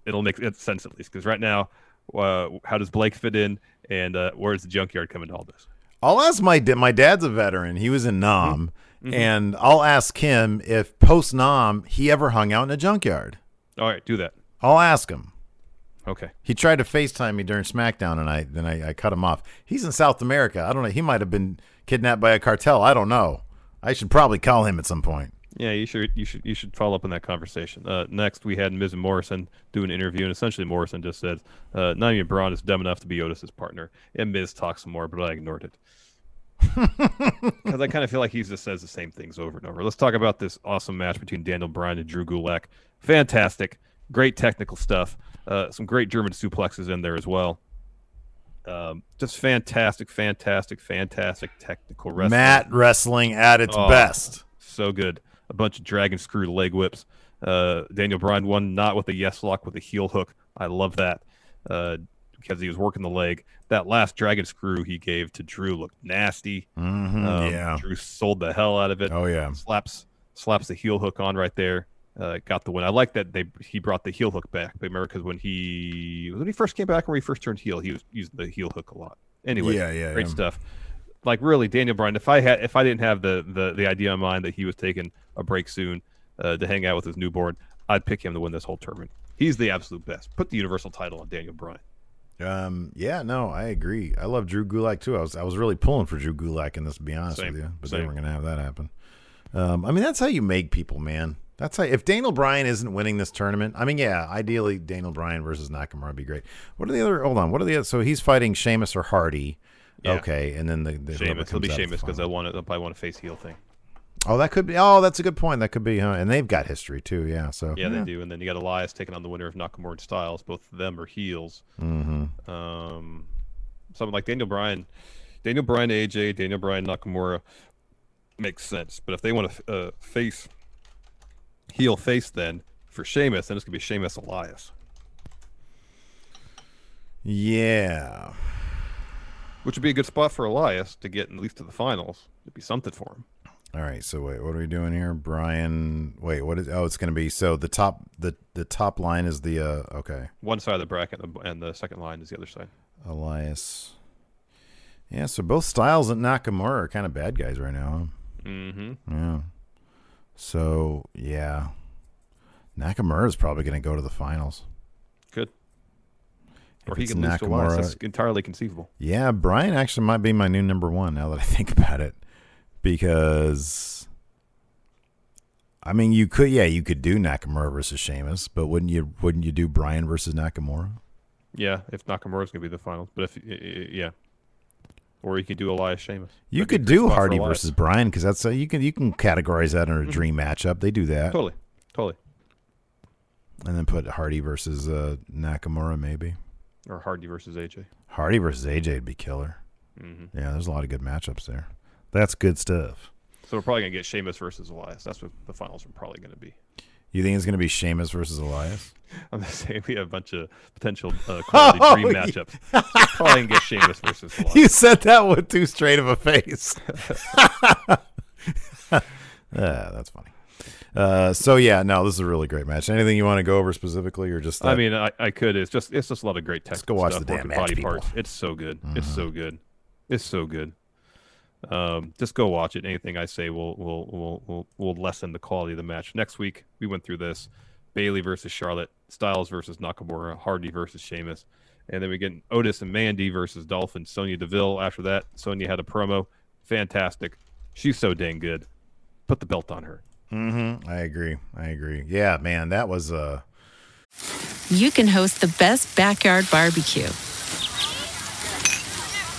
it'll make it sense at least because right now, uh, how does Blake fit in, and uh, where's the junkyard come into all this? I'll ask my my dad's a veteran. He was in Nam, Mhm. and I'll ask him if post Nam he ever hung out in a junkyard. All right, do that. I'll ask him. Okay. He tried to FaceTime me during SmackDown, and I then I, I cut him off. He's in South America. I don't know. He might have been kidnapped by a cartel. I don't know. I should probably call him at some point. Yeah, you should you should you should follow up on that conversation. Uh, next, we had Miz and Morrison do an interview, and essentially Morrison just said, uh, "Not even Braun is dumb enough to be Otis's partner." And Miz talks some more, but I ignored it because I kind of feel like he just says the same things over and over. Let's talk about this awesome match between Daniel Bryan and Drew Gulak. Fantastic, great technical stuff. Uh, some great German suplexes in there as well. Um, just fantastic, fantastic, fantastic technical wrestling. Mat wrestling at its Oh, best. So good. A bunch of dragon screw leg whips. Uh, Daniel Bryan won not with a yes lock, with a heel hook. I love that uh, because he was working the leg. That last dragon screw he gave to Drew looked nasty. Mhm, yeah. Drew sold the hell out of it. Oh, yeah. Slaps slaps the heel hook on right there. Uh, got the win. I like that they he brought the heel hook back. Because when he when he first came back, when he first turned heel, he was using the heel hook a lot. Anyway, Yeah, yeah, great yeah. stuff. Like really, Daniel Bryan. If I had if I didn't have the the the idea in mind that he was taking a break soon uh, to hang out with his newborn, I'd pick him to win this whole tournament. He's the absolute best. Put the Universal title on Daniel Bryan. Um, yeah, no, I agree. I love Drew Gulak too. I was I was really pulling for Drew Gulak in this, to be honest Same, with you, but they weren't gonna have that happen. Um, I mean, that's how you make people, man. That's how. If Daniel Bryan isn't winning this tournament, I mean, yeah, ideally Daniel Bryan versus Nakamura would be great. What are the other? Hold on, what are the? Other, so he's fighting Sheamus or Hardy. Yeah. Okay, and then the, the Sheamus. It'll be comes out of the Sheamus because final. I want to. They'll probably want to face heel thing. Oh, that could be. Oh, that's a good point. That could be. Huh? And they've got history too. Yeah. So Yeah, they do. And then you got Elias taking on the winner of Nakamura and Styles. Both of them are heels. Mm-hmm. Um, someone like Daniel Bryan, Daniel Bryan, AJ, Daniel Bryan, Nakamura makes sense. But if they want to uh, face heel face, then for Sheamus, then it's gonna be Sheamus Elias, Yeah. which would be a good spot for Elias to get at least to the finals. It'd be something for him. All right. So wait, what are we doing here, Brian? Wait, what is? Oh, it's going to be so the top the the top line is the uh okay One side of the bracket, and the- second line is the other side. Elias. Yeah. So both Styles and Nakamura are kind of bad guys right now. Mm-hmm. Yeah. So yeah, Nakamura is probably going to go to the finals. Good. If Or he can lose to Elias. That's entirely conceivable. Yeah, Bryan actually might be my new number one now that I think about it, because I mean, you could, yeah, you could do Nakamura versus Sheamus, but wouldn't you? Wouldn't you do Bryan versus Nakamura? Yeah, if Nakamura's gonna be the finals, but if yeah, or you could do Elias Sheamus. You That'd could do Hardy versus Bryan because that's a, you can you can categorize that under a Mhm. dream matchup. They do that, Totally, totally. and then put Hardy versus uh, Nakamura maybe. Or Hardy versus AJ. Hardy versus AJ would be killer. Mhm. Yeah, there's a lot of good matchups there. That's good stuff. So we're probably gonna get Sheamus versus Elias. That's what the finals are probably gonna be. You think it's going to be Sheamus versus Elias? I'm just saying we have a bunch of potential uh, quality Oh, dream yeah. matchups. Probably can get Sheamus versus Elias. You said that with too straight of a face. Ah, that's funny. Uh, so yeah, no, this is a really great match. Anything you want to go over specifically, or just? I mean, I, I could. It's just it's just a lot of great text. go watch stuff, the damn match, body people. parts. It's so good. It's so good. It's so good. Um, just go watch it. Anything I say will will will will will lessen the quality of the match. Next week we went through this: Bayley versus Charlotte, Styles versus Nakamura, Hardy versus Sheamus, and then we get Otis and Mandy versus Dolphin, Sonya Deville. After that, Sonya had a promo, fantastic. She's so dang good. Put the belt on her. Mm-hmm. I agree. I agree. Yeah, man, that was uh you can host the best backyard barbecue.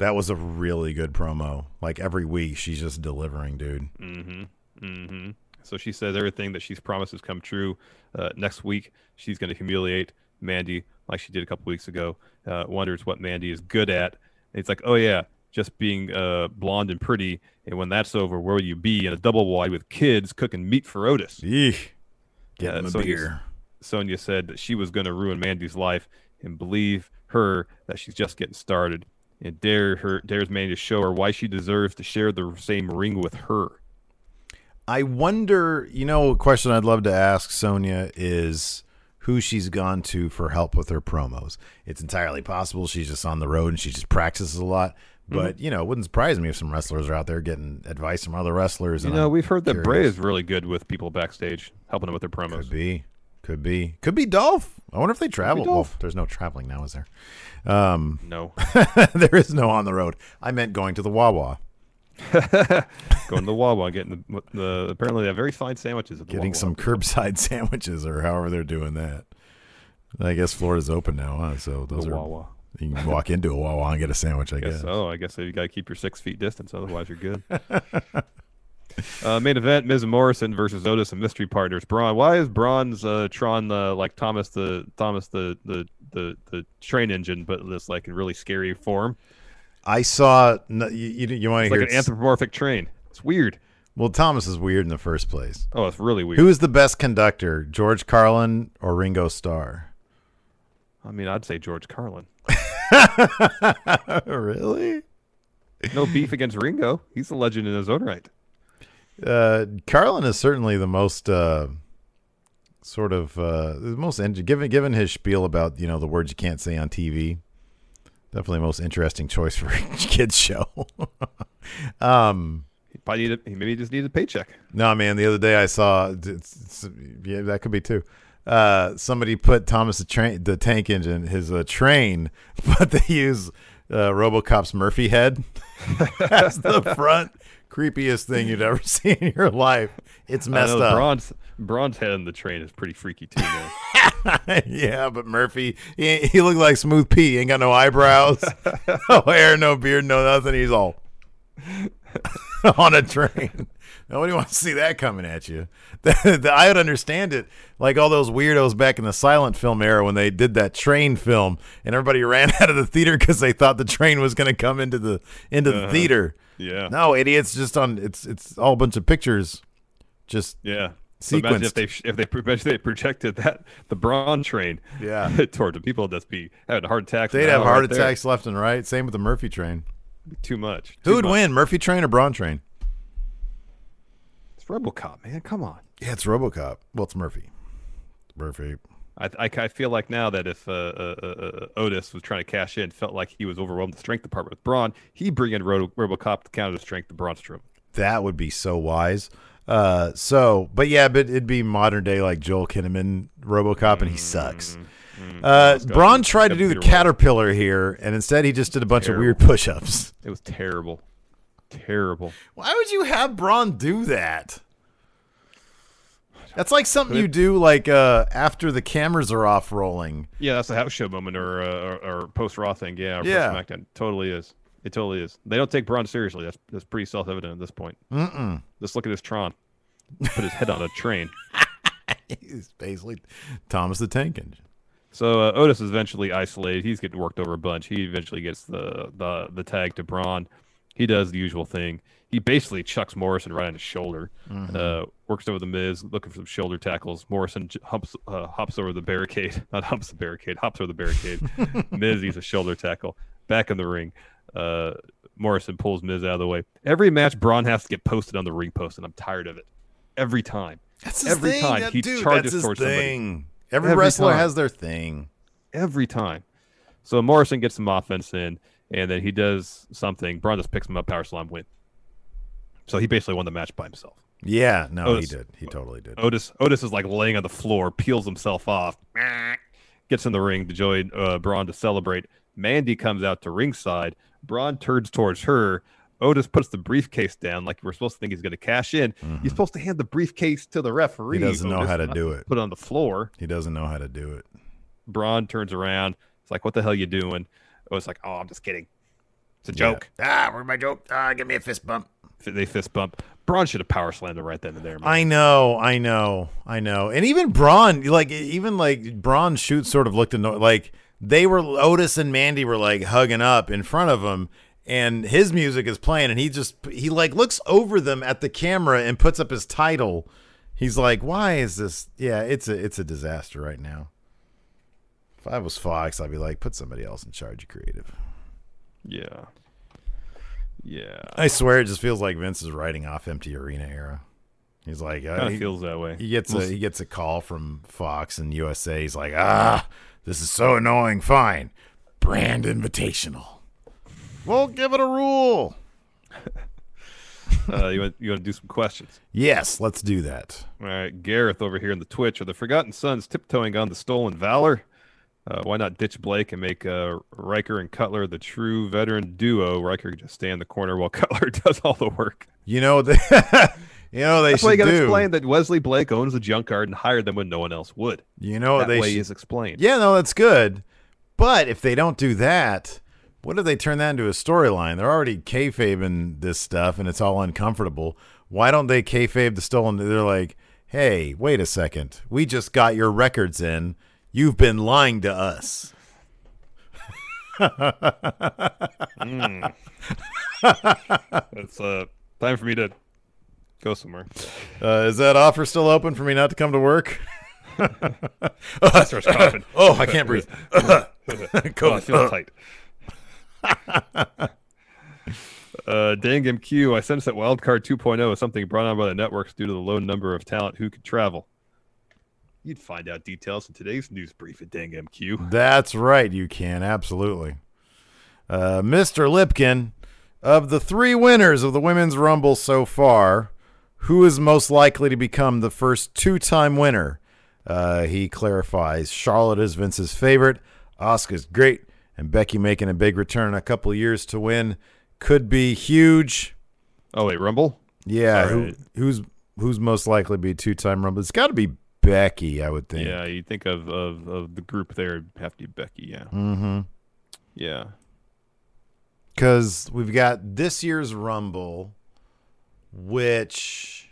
That was a really good promo. Like every week, she's just delivering, dude. Mm-hmm. Mm-hmm. So she says everything that she's promised has come true. Uh, next week, she's going to humiliate Mandy like she did a couple weeks ago. Uh, wonders what Mandy is good at. And it's like, oh yeah, just being uh, blonde and pretty. And when that's over, where will you be in a double wide with kids cooking meat for Otis? Eek. Get him a Sonya- beer. Sonya said that she was going to ruin Mandy's life and believe her that she's just getting started. And dare her dares Mandy to show her why she deserves to share the same ring with her. I wonder, you know, a question I'd love to ask Sonya is who she's gone to for help with her promos. It's entirely possible she's just on the road and she just practices a lot. But, Mm-hmm. you know, it wouldn't surprise me if some wrestlers are out there getting advice from other wrestlers. You and know, I'm we've heard that Bray is really good with people backstage, helping them with their promos. Could be. Could be. Could be Dolph. I wonder if they travel. Well, Dolph. there's no traveling now, is there? Um, No. there is no on the road. I meant going to the Wawa. Going to the Wawa, and getting the, the apparently they have very fine sandwiches at the getting Wawa. some curbside sandwiches or however they're doing that. I guess Florida's open now, huh? So those The are Wawa. you can walk into a Wawa and get a sandwich. I I guess guess. so. I guess you got to keep your six feet distance, otherwise you're good. Uh, main event: Miz and Morrison versus Otis and Mystery Partners. Braun. Why is Braun's uh, Tron uh, like Thomas the Thomas the the the, the train engine, but this like in really scary form? I saw. You you, you want to like hear? an anthropomorphic train. It's weird. well, Thomas is weird in the first place. Oh, it's really weird. Who is the best conductor, George Carlin or Ringo Starr? I mean, I'd say George Carlin. really? No beef against Ringo. He's a legend in his own right. Uh, Carlin is certainly the most uh, sort of uh, the most in- given given his spiel about you know the words you can't say on TV. Definitely the most interesting choice for a kids show. um, He probably needed. He maybe just needed a paycheck. no, man. The other day I saw. It's, it's, yeah, that could be too. Uh, somebody put Thomas the train, the tank engine, his uh, train, but they use uh, RoboCop's Murphy head as the front. Creepiest thing you'd ever see in your life. It's messed know, up. Braun's Braun's head in the train is pretty freaky too, man. yeah, but Murphy, he, he looked like Smooth P. He ain't got no eyebrows, no hair, no beard, no nothing. He's all on a train. Nobody wants to see that coming at you. I would understand it, like all those weirdos back in the silent film era when they did that train film, and everybody ran out of the theater because they thought the train was going to come into the into the Uh-huh. theater. Yeah. No, idiots! Just on it's it's all a bunch of pictures. Just Yeah. So imagine if they if they imagine they projected that the Braun train Yeah. toward the people that'd be having heart attacks. They'd have heart attacks left and right. Same with the Murphy train. Too much. Who would win, Murphy train or Braun train? It's RoboCop, man. Come on. Yeah, it's RoboCop. Well, it's Murphy. Murphy. I, I, I feel like now that if uh, uh, uh, uh, Otis was trying to cash in, felt like he was overwhelmed the strength department with Braun, he'd bring in Robo, RoboCop to counter the strength of Braun Strowman. That would be so wise. Uh, so, but yeah, but it'd be modern day like Joel Kinnaman RoboCop, and he sucks. Uh, It's Braun tried to do the caterpillar here, and instead he just did a bunch Terrible. of weird push-ups. It was terrible. Terrible. Why would you have Braun do that? That's like something you do like uh, after the cameras are off rolling. Yeah, that's a house show moment or uh, or, or post Raw thing. Yeah, Yeah. SmackDown. Totally is. It totally is. They don't take Braun seriously. That's that's pretty self evident at this point. Mm-mm. Just look at this Tron. Put his head on a train. He's basically Thomas the Tank Engine. So uh, Otis is eventually isolated. He's getting worked over a bunch. He eventually gets the the the tag to Braun. He does the usual thing. He basically chucks Morrison right on his shoulder. Mhm. Uh, works over the Miz, looking for some shoulder tackles. Morrison j- humps uh, hops over the barricade, not humps the barricade, hops over the barricade. Miz eats a shoulder tackle. Back in the ring, uh, Morrison pulls Miz out of the way. Every match, Braun has to get posted on the ring post, and I'm tired of it. Every time. That's his Every thing. time That- he dude, charges that's his towards thing. somebody. Every, wrestler has their thing. Every time. So Morrison gets some offense in, and then he does something. Braun just picks him up, power slam, win. So he basically won the match by himself. Yeah, no, Otis- he did. He totally did. Otis Otis is like laying on the floor, peels himself off, gets in the ring to join uh, Braun to celebrate. Mandy comes out to ringside. Braun turns towards her. Otis puts the briefcase down like we're supposed to think he's going to cash in. He's supposed to hand the briefcase to the referee. Mm-hmm. He doesn't know Otis, how to do it. Put it on the floor. He doesn't know how to do it. Braun turns around. It's like, what the hell you doing? Otis like, oh, I'm just kidding. It's a joke. Ah, where's my joke? Ah, give me a fist bump. They fist bump. Braun should have power slammed him right then and there. Man. I know, I know, I know. And even Braun, like even like Braun shoot sort of looked annoyed. Like they were Otis and Mandy were like hugging up in front of him, and his music is playing, and he just he like looks over them at the camera and puts up his title. He's like, "Why is this? Yeah, it's a it's a disaster right now." If I was Fox, I'd be like, "Put somebody else in charge of creative." Yeah. Yeah. I swear, it just feels like Vince is writing off Empty Arena era. He's like, uh, he- feels that way. He gets a he gets a call from Fox and USA. He's like, ah, this is so annoying. Fine, brand invitational. We'll give it a rule. uh, you want you want to do some questions? Yes, let's do that. All right, Gareth over here in the Twitch. Are the Forgotten Sons tiptoeing on the stolen valor? Uh, why not ditch Blake and make uh, Ryker and Cutler the true veteran duo? Ryker can just stay in the corner while Cutler does all the work. You know, they, you know they That's why you got to do. explain that Wesley Blake owns the junkyard and hired them when no one else would. You know that they way should- is explained. Yeah, no, that's good. But if they don't do that, what if they turn that into a storyline? They're already kayfabing this stuff, and it's all uncomfortable. Why don't they kayfabe the stolen? They're like, hey, wait a second. We just got your records in. You've been lying to us. Mm. it's uh, time for me to go somewhere. Uh, is that offer still open for me not to come to work? I starts coughing. oh, I can't breathe. oh, I feel tight. Uh, Dang MQ, I sense that Wildcard 2.0 is something brought on by the networks due to the low number of talent who could travel. You'd find out details in today's news brief at Dang MQ. That's right. You can. Absolutely. Uh, Mr. Lipkin, of the three winners of the Women's Rumble so far, who is most likely to become the first two time winner? Uh, he clarifies Charlotte is Vince's favorite, Asuka's great, and Becky making a big return in a couple of years to win could be huge. Oh, wait, Rumble? Yeah. Who, who's who's most likely to be two time Rumble? It's got to be Becky, I would think. Yeah, you think of, of, of the group there, it'd have to be Becky, yeah. Mm-hmm. Yeah. because we've got this year's Rumble, which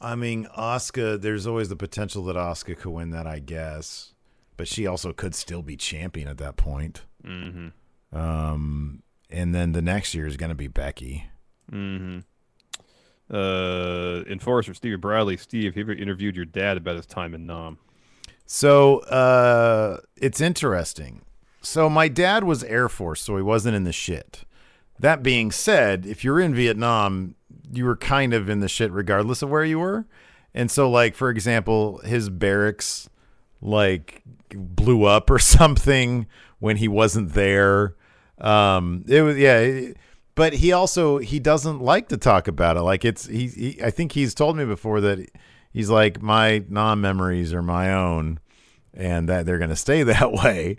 I mean, Asuka. There's always the potential that Asuka could win that, I guess, but she also could still be champion at that point. Mm-hmm. Um, and then the next year is going to be Becky. Mm-hmm. Uh, Enforcer Steve Bradley. Steve, have you ever interviewed your dad about his time in Nam? So uh, it's interesting. So my dad was Air Force, so he wasn't in the shit. That being said, if you're in Vietnam, you were kind of in the shit regardless of where you were. And so, like for example, his barracks like blew up or something when he wasn't there. Um, it was yeah. it- but he also he doesn't like to talk about it. Like it's he, he I think he's told me before that he's like my non memories are my own, and that they're going to stay that way.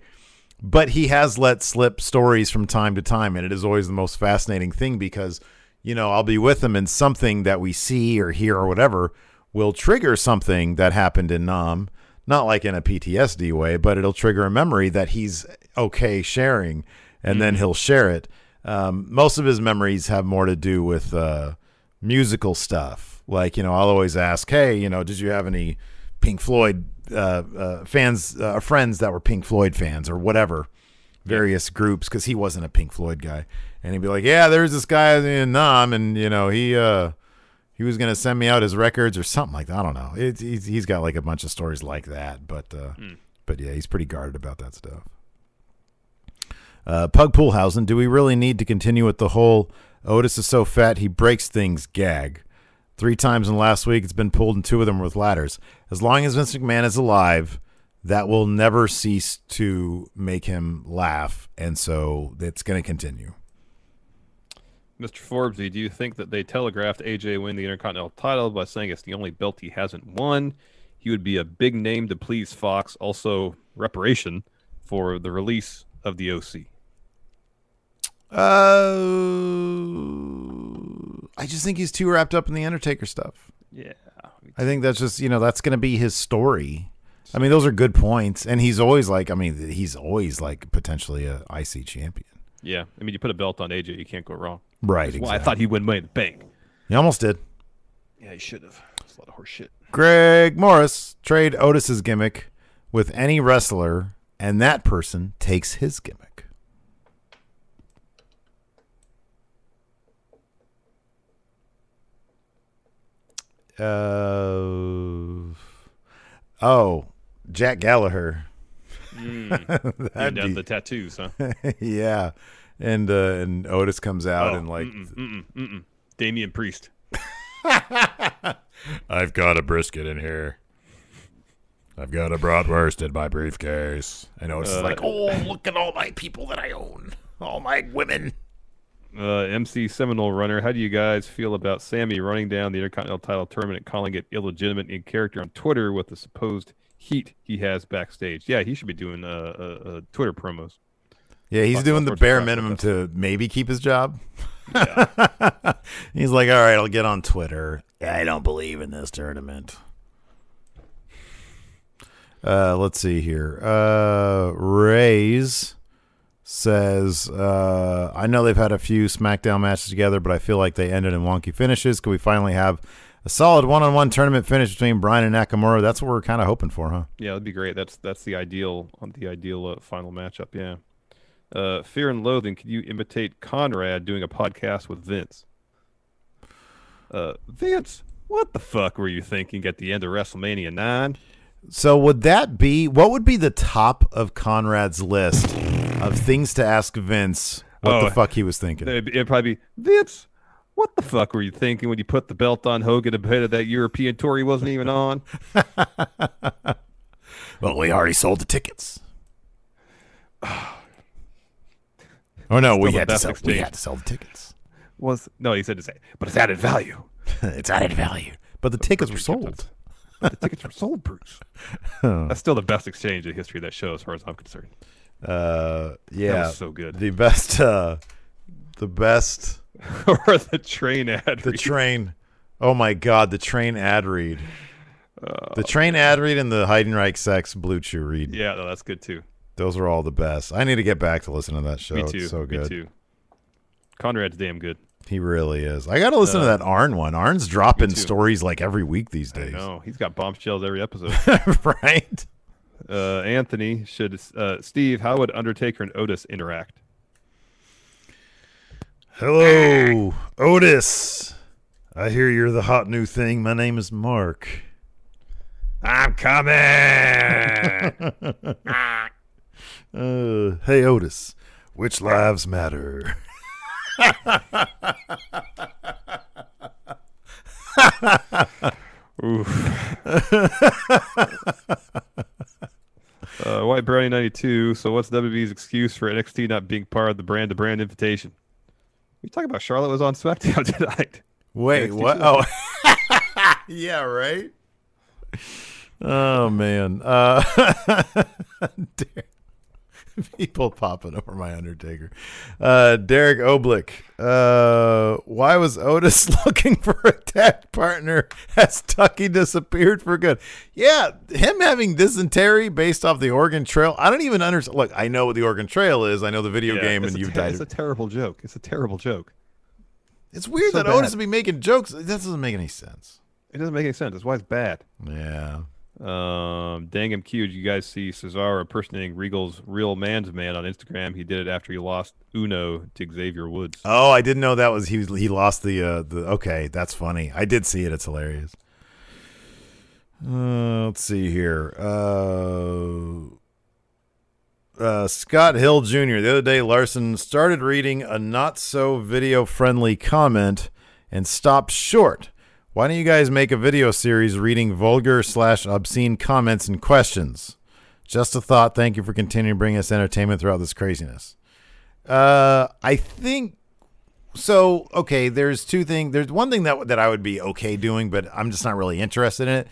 But he has let slip stories from time to time, and it is always the most fascinating thing because you know I'll be with him and something that we see or hear or whatever will trigger something that happened in Nam, not like in a PTSD way, but it'll trigger a memory that he's okay sharing, and then mm-hmm. he'll share it. Um, most of his memories have more to do with uh, musical stuff. Like, you know, I'll always ask, hey, you know, did you have any Pink Floyd uh, uh, fans, uh, friends that were Pink Floyd fans or whatever, various groups, because he wasn't a Pink Floyd guy. And he'd be like, yeah, there's this guy in Nam, and, you know, he, uh, he was going to send me out his records or something like that. I don't know. It's he's, he's got like a bunch of stories like that, but uh, but yeah, he's pretty guarded about that stuff. Uh, Pug Poolhausen, do we really need to continue with the whole Otis is so fat he breaks things gag? Three times in last week, it's been pulled, and two of them with ladders. As long as Vince McMahon is alive, that will never cease to make him laugh, and so it's going to continue. Mr. Forbesy, do you think that they telegraphed AJ win the Intercontinental title by saying it's the only belt he hasn't won? He would be a big name to please Fox. Also, reparation for the release of the OC. Uh, I just think he's too wrapped up in the Undertaker stuff. Yeah. I think that's just you know that's going to be his story. I mean, those are good points, and he's always like, I mean, he's always like potentially a IC champion. Yeah, I mean, you put a belt on AJ, you can't go wrong. Right, That's why I thought he would Money in the Bank. He almost did. Yeah, he should have. It's a lot of horse shit. Greg Morris trade Otis's gimmick with any wrestler, and that person takes his gimmick. Uh, oh, Jack Gallagher. Mm. Have be- the tattoos, huh? yeah, and uh, and Otis comes out Oh, and like, mm-mm, mm-mm, mm-mm. Damian Priest. I've got a brisket in here. I've got a bratwurst in my briefcase. And Otis is Uh, like, oh, look at all my people that I own, all my women. Uh, MC Seminole Runner, how do you guys feel about Sami running down the Intercontinental title tournament, calling it illegitimate in character on Twitter with the supposed heat he has backstage? Yeah, he should be doing uh, uh, uh, Twitter promos. Yeah, he's Talk doing the bare minimum to maybe keep his job. he's like, all right, I'll get on Twitter. I don't believe in this tournament. Uh, let's see here. Uh, Rays says, uh, I know they've had a few SmackDown matches together, but I feel like they ended in wonky finishes. Could we finally have a solid one-on-one tournament finish between Bryan and Nakamura? That's what we're kind of hoping for, huh? Yeah, that'd be great. That's that's the ideal the ideal uh, final matchup. Yeah. Uh, Fear and Loathing. Could you imitate Conrad doing a podcast with Vince? Uh, Vince, what the fuck were you thinking at the end of WrestleMania nine? So would that be what would be the top of Conrad's list of things to ask Vince what Oh, the fuck he was thinking? It'd, it'd probably be Vince. What the fuck were you thinking when you put the belt on Hogan ahead of that European tour he wasn't even on? Well, we already sold the tickets. oh no, we had to sell. We had to sell the tickets. Was no, he said to say, but it's added value. it's added value, but the tickets were sold. The tickets were sold, Bruce. That's still the best exchange in the history of that show, as far as I'm concerned. Uh, yeah, so good. The best, uh, the best, or the train ad. the read. train. Oh my god, the train ad read. Uh, the train ad read and the Heidenreich sex blue chew read. Yeah, no, that's good too. Those are all the best. I need to get back to listen to that show. Me It's too. so good. Me too. Conrad's damn good. He really is. I got to listen to Uh, that Arn one. Arn's dropping stories like every week these days. No, he's got bombshells every episode. right? Uh, Anthony should uh, Steve. How would Undertaker and Otis interact? Hello, Otis. I hear you're the hot new thing. My name is Mark. I'm coming. Uh, hey, Otis. Which lives matter? Uh, White Brownie ninety two. So what's WWE's excuse for NXT not being part of the brand to brand invitation? We talking about Charlotte was on SmackDown tonight. Wait, NXT what? Oh, yeah, right. Oh man, uh, People popping over my Undertaker. Uh, Derek Oblick. Uh, why was Otis looking for a tag partner as Tucker disappeared for good? Yeah, him having dysentery based off the Oregon Trail. I don't even understand. Look, I know what the Oregon Trail is. I know the video Yeah, game, and you've died. It's a terrible joke. It's a terrible joke. It's weird so that Otis would be making jokes. That doesn't make any sense. It doesn't make any sense. That's why it's bad. Yeah. Um, Dangum Q, did you guys see Cesaro impersonating Regal's real man's man on Instagram? He did it after he lost Uno to Xavier Woods. Oh, I didn't know that was he. He lost the uh, the. Okay, that's funny. I did see it. It's hilarious. Uh, let's see here. Uh, uh, Scott Hill Jr. The other day, Larson started reading a not so video friendly comment and stopped short. Why don't you guys make a video series reading vulgar slash obscene comments and questions? Just a thought. Thank you for continuing to bring us entertainment throughout this craziness. Uh, I think so. Okay, there's two things. There's one thing that that I would be okay doing, but I'm just not really interested in it.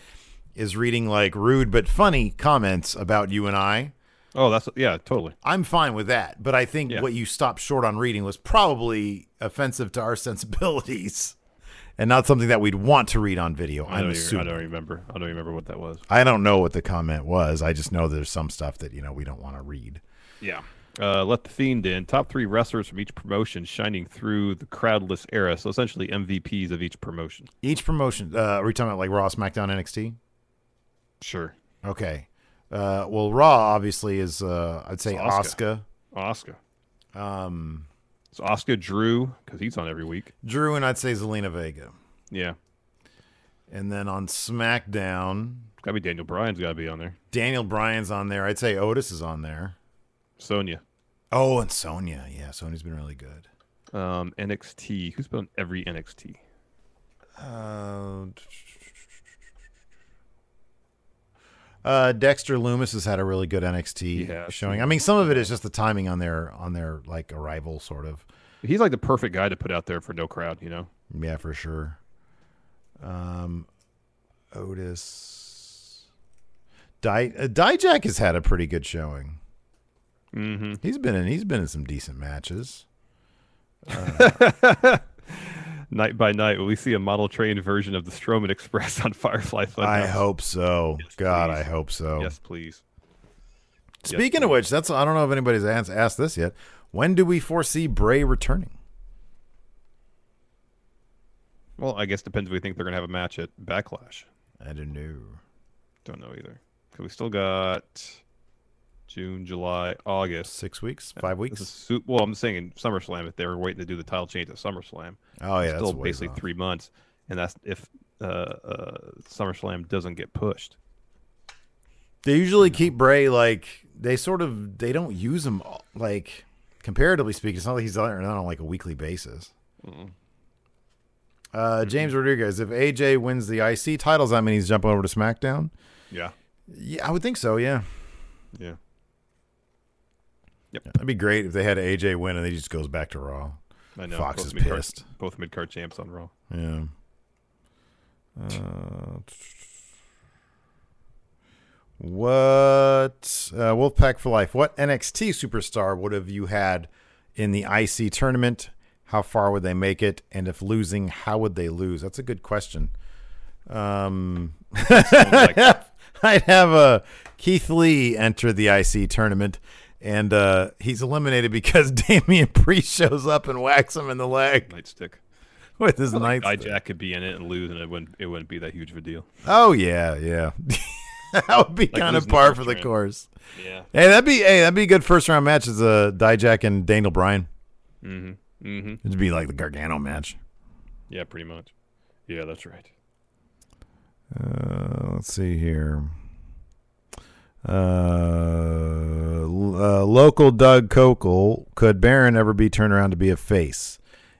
Is reading like rude but funny comments about you and I. Oh, that's yeah, totally. I'm fine with that, but I think Yeah. what you stopped short on reading was probably offensive to our sensibilities, and not something that we'd want to read on video. I I'm don't, even, I assuming. don't remember. I don't remember what that was. I don't know what the comment was. I just know there's some stuff that you know we don't want to read. Yeah. Uh, let the fiend in. Top three wrestlers from each promotion shining through the crowdless era. So essentially MVPs of each promotion. Each promotion. Uh, are we talking about like Raw, SmackDown, NXT? Sure. Okay. Uh, well, Raw obviously is. Uh, I'd say It's Asuka. Asuka. Um, So Asuka Drew because he's on every week. Drew and I'd say Zelina Vega. Yeah. And then on SmackDown, It's got to be Daniel Bryan's got to be on there. Daniel Bryan's on there. I'd say Otis is on there. Sonya. Oh, and Sonya. Yeah, Sonya's been really good. Um, NXT. Who's been on every NXT? Uh, uh, Dexter Lumis has had a really good NXT has, showing. I mean, some of it is just the timing on their on their like arrival, sort of. He's like the perfect guy to put out there for no crowd. You know. Yeah, for sure. Um, Otis. Di- uh, Dijak has had a pretty good showing. Mm-hmm. He's been in. He's been in some decent matches. Night by night, will we see a model train version of the Strowman Express on Firefly Funhouse? I hope so. God, I hope so. Yes, please. Speaking of which, that's I don't know if anybody's asked, asked this yet. When do we foresee Bray returning? Well, I guess depends if we think they're gonna have a match at Backlash. I don't know. Don't know either. Cause we still got June, July, August. Six weeks, five weeks. Is well, I'm saying in SummerSlam if they were waiting to do the title change at SummerSlam. Oh, yeah, still that's basically three months, and that's if uh, uh, SummerSlam doesn't get pushed. They usually keep Bray like they sort of they don't use him like comparatively speaking. It's not like he's on, not on like a weekly basis. Uh, James Rodriguez, if AJ wins the IC titles, that means he's jumping over to SmackDown. Yeah. Yeah, I would think so. Yeah. Yeah. Yep. That'd be great if they had AJ win and he just goes back to Raw. I know. Fox both is mid-card- pissed. Both mid card champs on Raw. Yeah. Uh, what uh, Wolfpack for life? What NXT superstar would have you had in the IC tournament? How far would they make it? And if losing, how would they lose? That's a good question. Um, I'd have uh, Keith Lee enter the IC tournament, and uh, he's eliminated because Damian Priest shows up and whacks him in the leg Nightstick. with his night. think Jack could be in it and lose, and it wouldn't it wouldn't be that huge of a deal. Oh yeah, yeah. that would be Like kind of the par for the round. course. Yeah. Hey, that'd be hey, that'd be a good first round match as uh, Dijak and Daniel Bryan. Mm-hmm. Mm-hmm. It'd be like the Gargano match. Yeah, pretty much. Yeah, that's right. Uh, let's see here. Uh, uh, local Doug Kokel. Could Baron ever be turned around to be a face?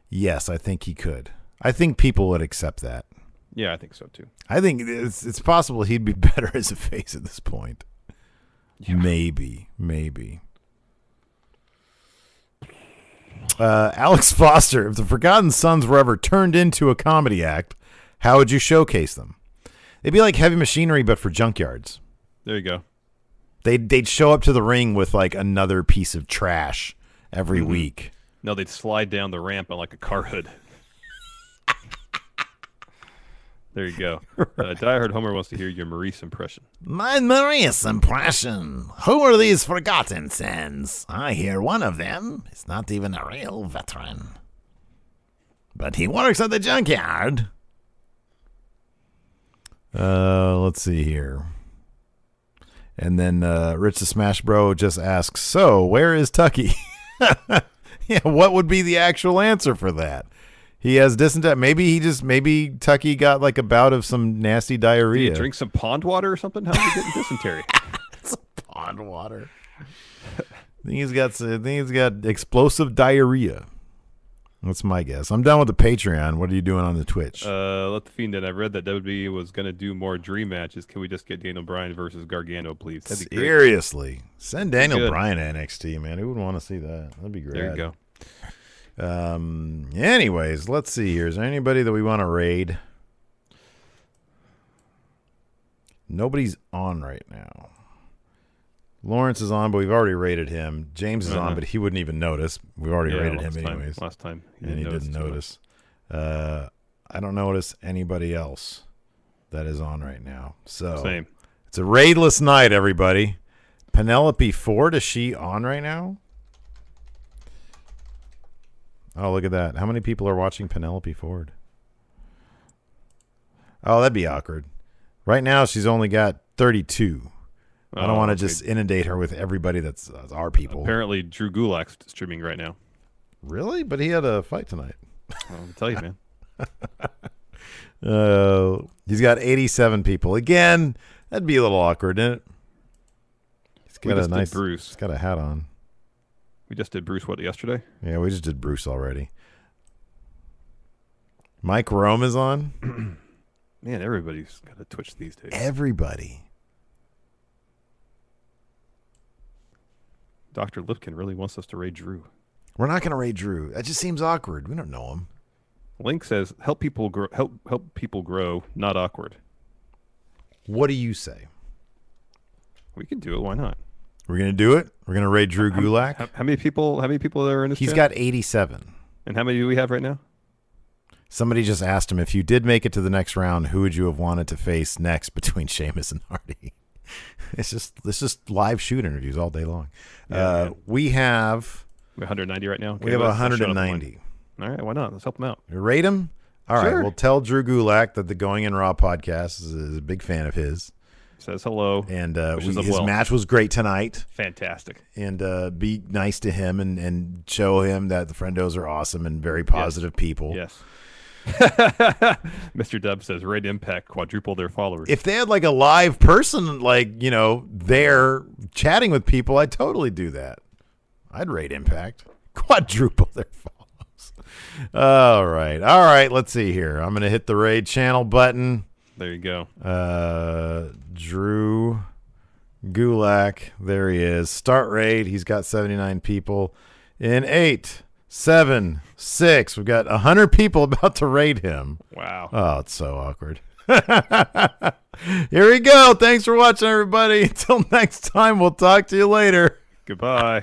Yes, I think he could. I think people would accept that. Yeah, I think so too. I think it's it's possible he'd be better as a face at this point. Maybe, maybe. Uh, Alex Foster, if the Forgotten Sons were ever turned into a comedy act, how would you showcase them? It'd be like heavy machinery, but for junkyards. There you go. They'd they'd show up to the ring with like another piece of trash every Mhm. week. No, they'd slide down the ramp on like a car hood. there you go. Uh, Diehard Homer wants to hear your Maurice impression. My Maurice impression. Who are these forgotten sins? I hear one of them is not even a real veteran. But he works at the junkyard. Uh, let's see here. And then uh, Rich the Smash Bro just asks, "So, where is Tucky?" yeah, what would be the actual answer for that? He has dysentery. Maybe he just maybe Tucky got like a bout of some nasty diarrhea. drink some pond water or something? How did you get dysentery? It's pond water. I think he's got. I think he's got explosive diarrhea. That's my guess. I'm done with the Patreon. What are you doing on the Twitch? Uh, let the fiend in. I read that WWE was going to do more dream matches. Can we just get Daniel Bryan versus Gargano, please? Be great. Seriously, send Daniel. Bryan to NXT, man. Who would want to see that? That'd be great. There you go. Um. Anyways, let's see here. Is there anybody that we want to raid? Nobody's on right now. Lawrence is on, but we've already rated him. James is on, Uh-huh. but he wouldn't even notice. We've already Yeah, rated him time- anyways. last time he and he didn't notice. Uh, I don't notice anybody else that is on right now. So Same. It's a raidless night, everybody. Penelope Ford is she on right now? Oh, look at that! How many people are watching Penelope Ford? Oh, that'd be awkward. Right now, she's only got thirty-two. I don't Oh, want to okay. just inundate her with everybody that's, that's our people. Apparently, Drew Gulak's streaming right now. Really? But he had a fight tonight. I'll tell you, man. Uh, he's got 87 people. Again, that'd be a little awkward, isn't it? He's got a nice Bruce. He's got a hat on. We just did Bruce what yesterday? Yeah, we just did Bruce already. Mike Rome is on. Man, everybody's got a Twitch these days. Everybody. Dr. Lipkin really wants us to raid Drew. We're not going to raid Drew. That just seems awkward. We don't know him. Link says, "Help people grow. Help help people grow. Not awkward." What do you say? We can do it. Why not? We're going to do it. We're going to raid Drew Gulak. How, how many people? How many people are in this? He's chat? got 87. And how many do we have right now? Somebody just asked him if you did make it to the next round, who would you have wanted to face next between Sheamus and Hardy? It's just it's just live shoot interviews all day long. Yeah, uh, we have We're 190 right now. we have let's- let's shut up and 190. All right, why not? Let's help them out. Rate them. All right. Sure. Well, tell Drew Gulak that the Going in Raw podcast is, is a big fan of his. Says hello. And uh, we, his well. match was great tonight. Fantastic. And uh, be nice to him and, and show him that the Friendos are awesome and very positive people. Yes. Mr. Dub says Raid Impact quadruple their followers. If they had like a live person, like, you know, there chatting with people, I'd totally do that. I'd rate Impact. Quadruple their follows. All right. All right. Let's see here. I'm going to hit the raid channel button. There you go. Uh, Drew Gulak. There he is. Start raid. He's got 79 people. In eight, seven, six. We've got a 100 people about to raid him. Wow. Oh, it's so awkward. Here we go. Thanks for watching, everybody. Until next time, we'll talk to you later. Goodbye.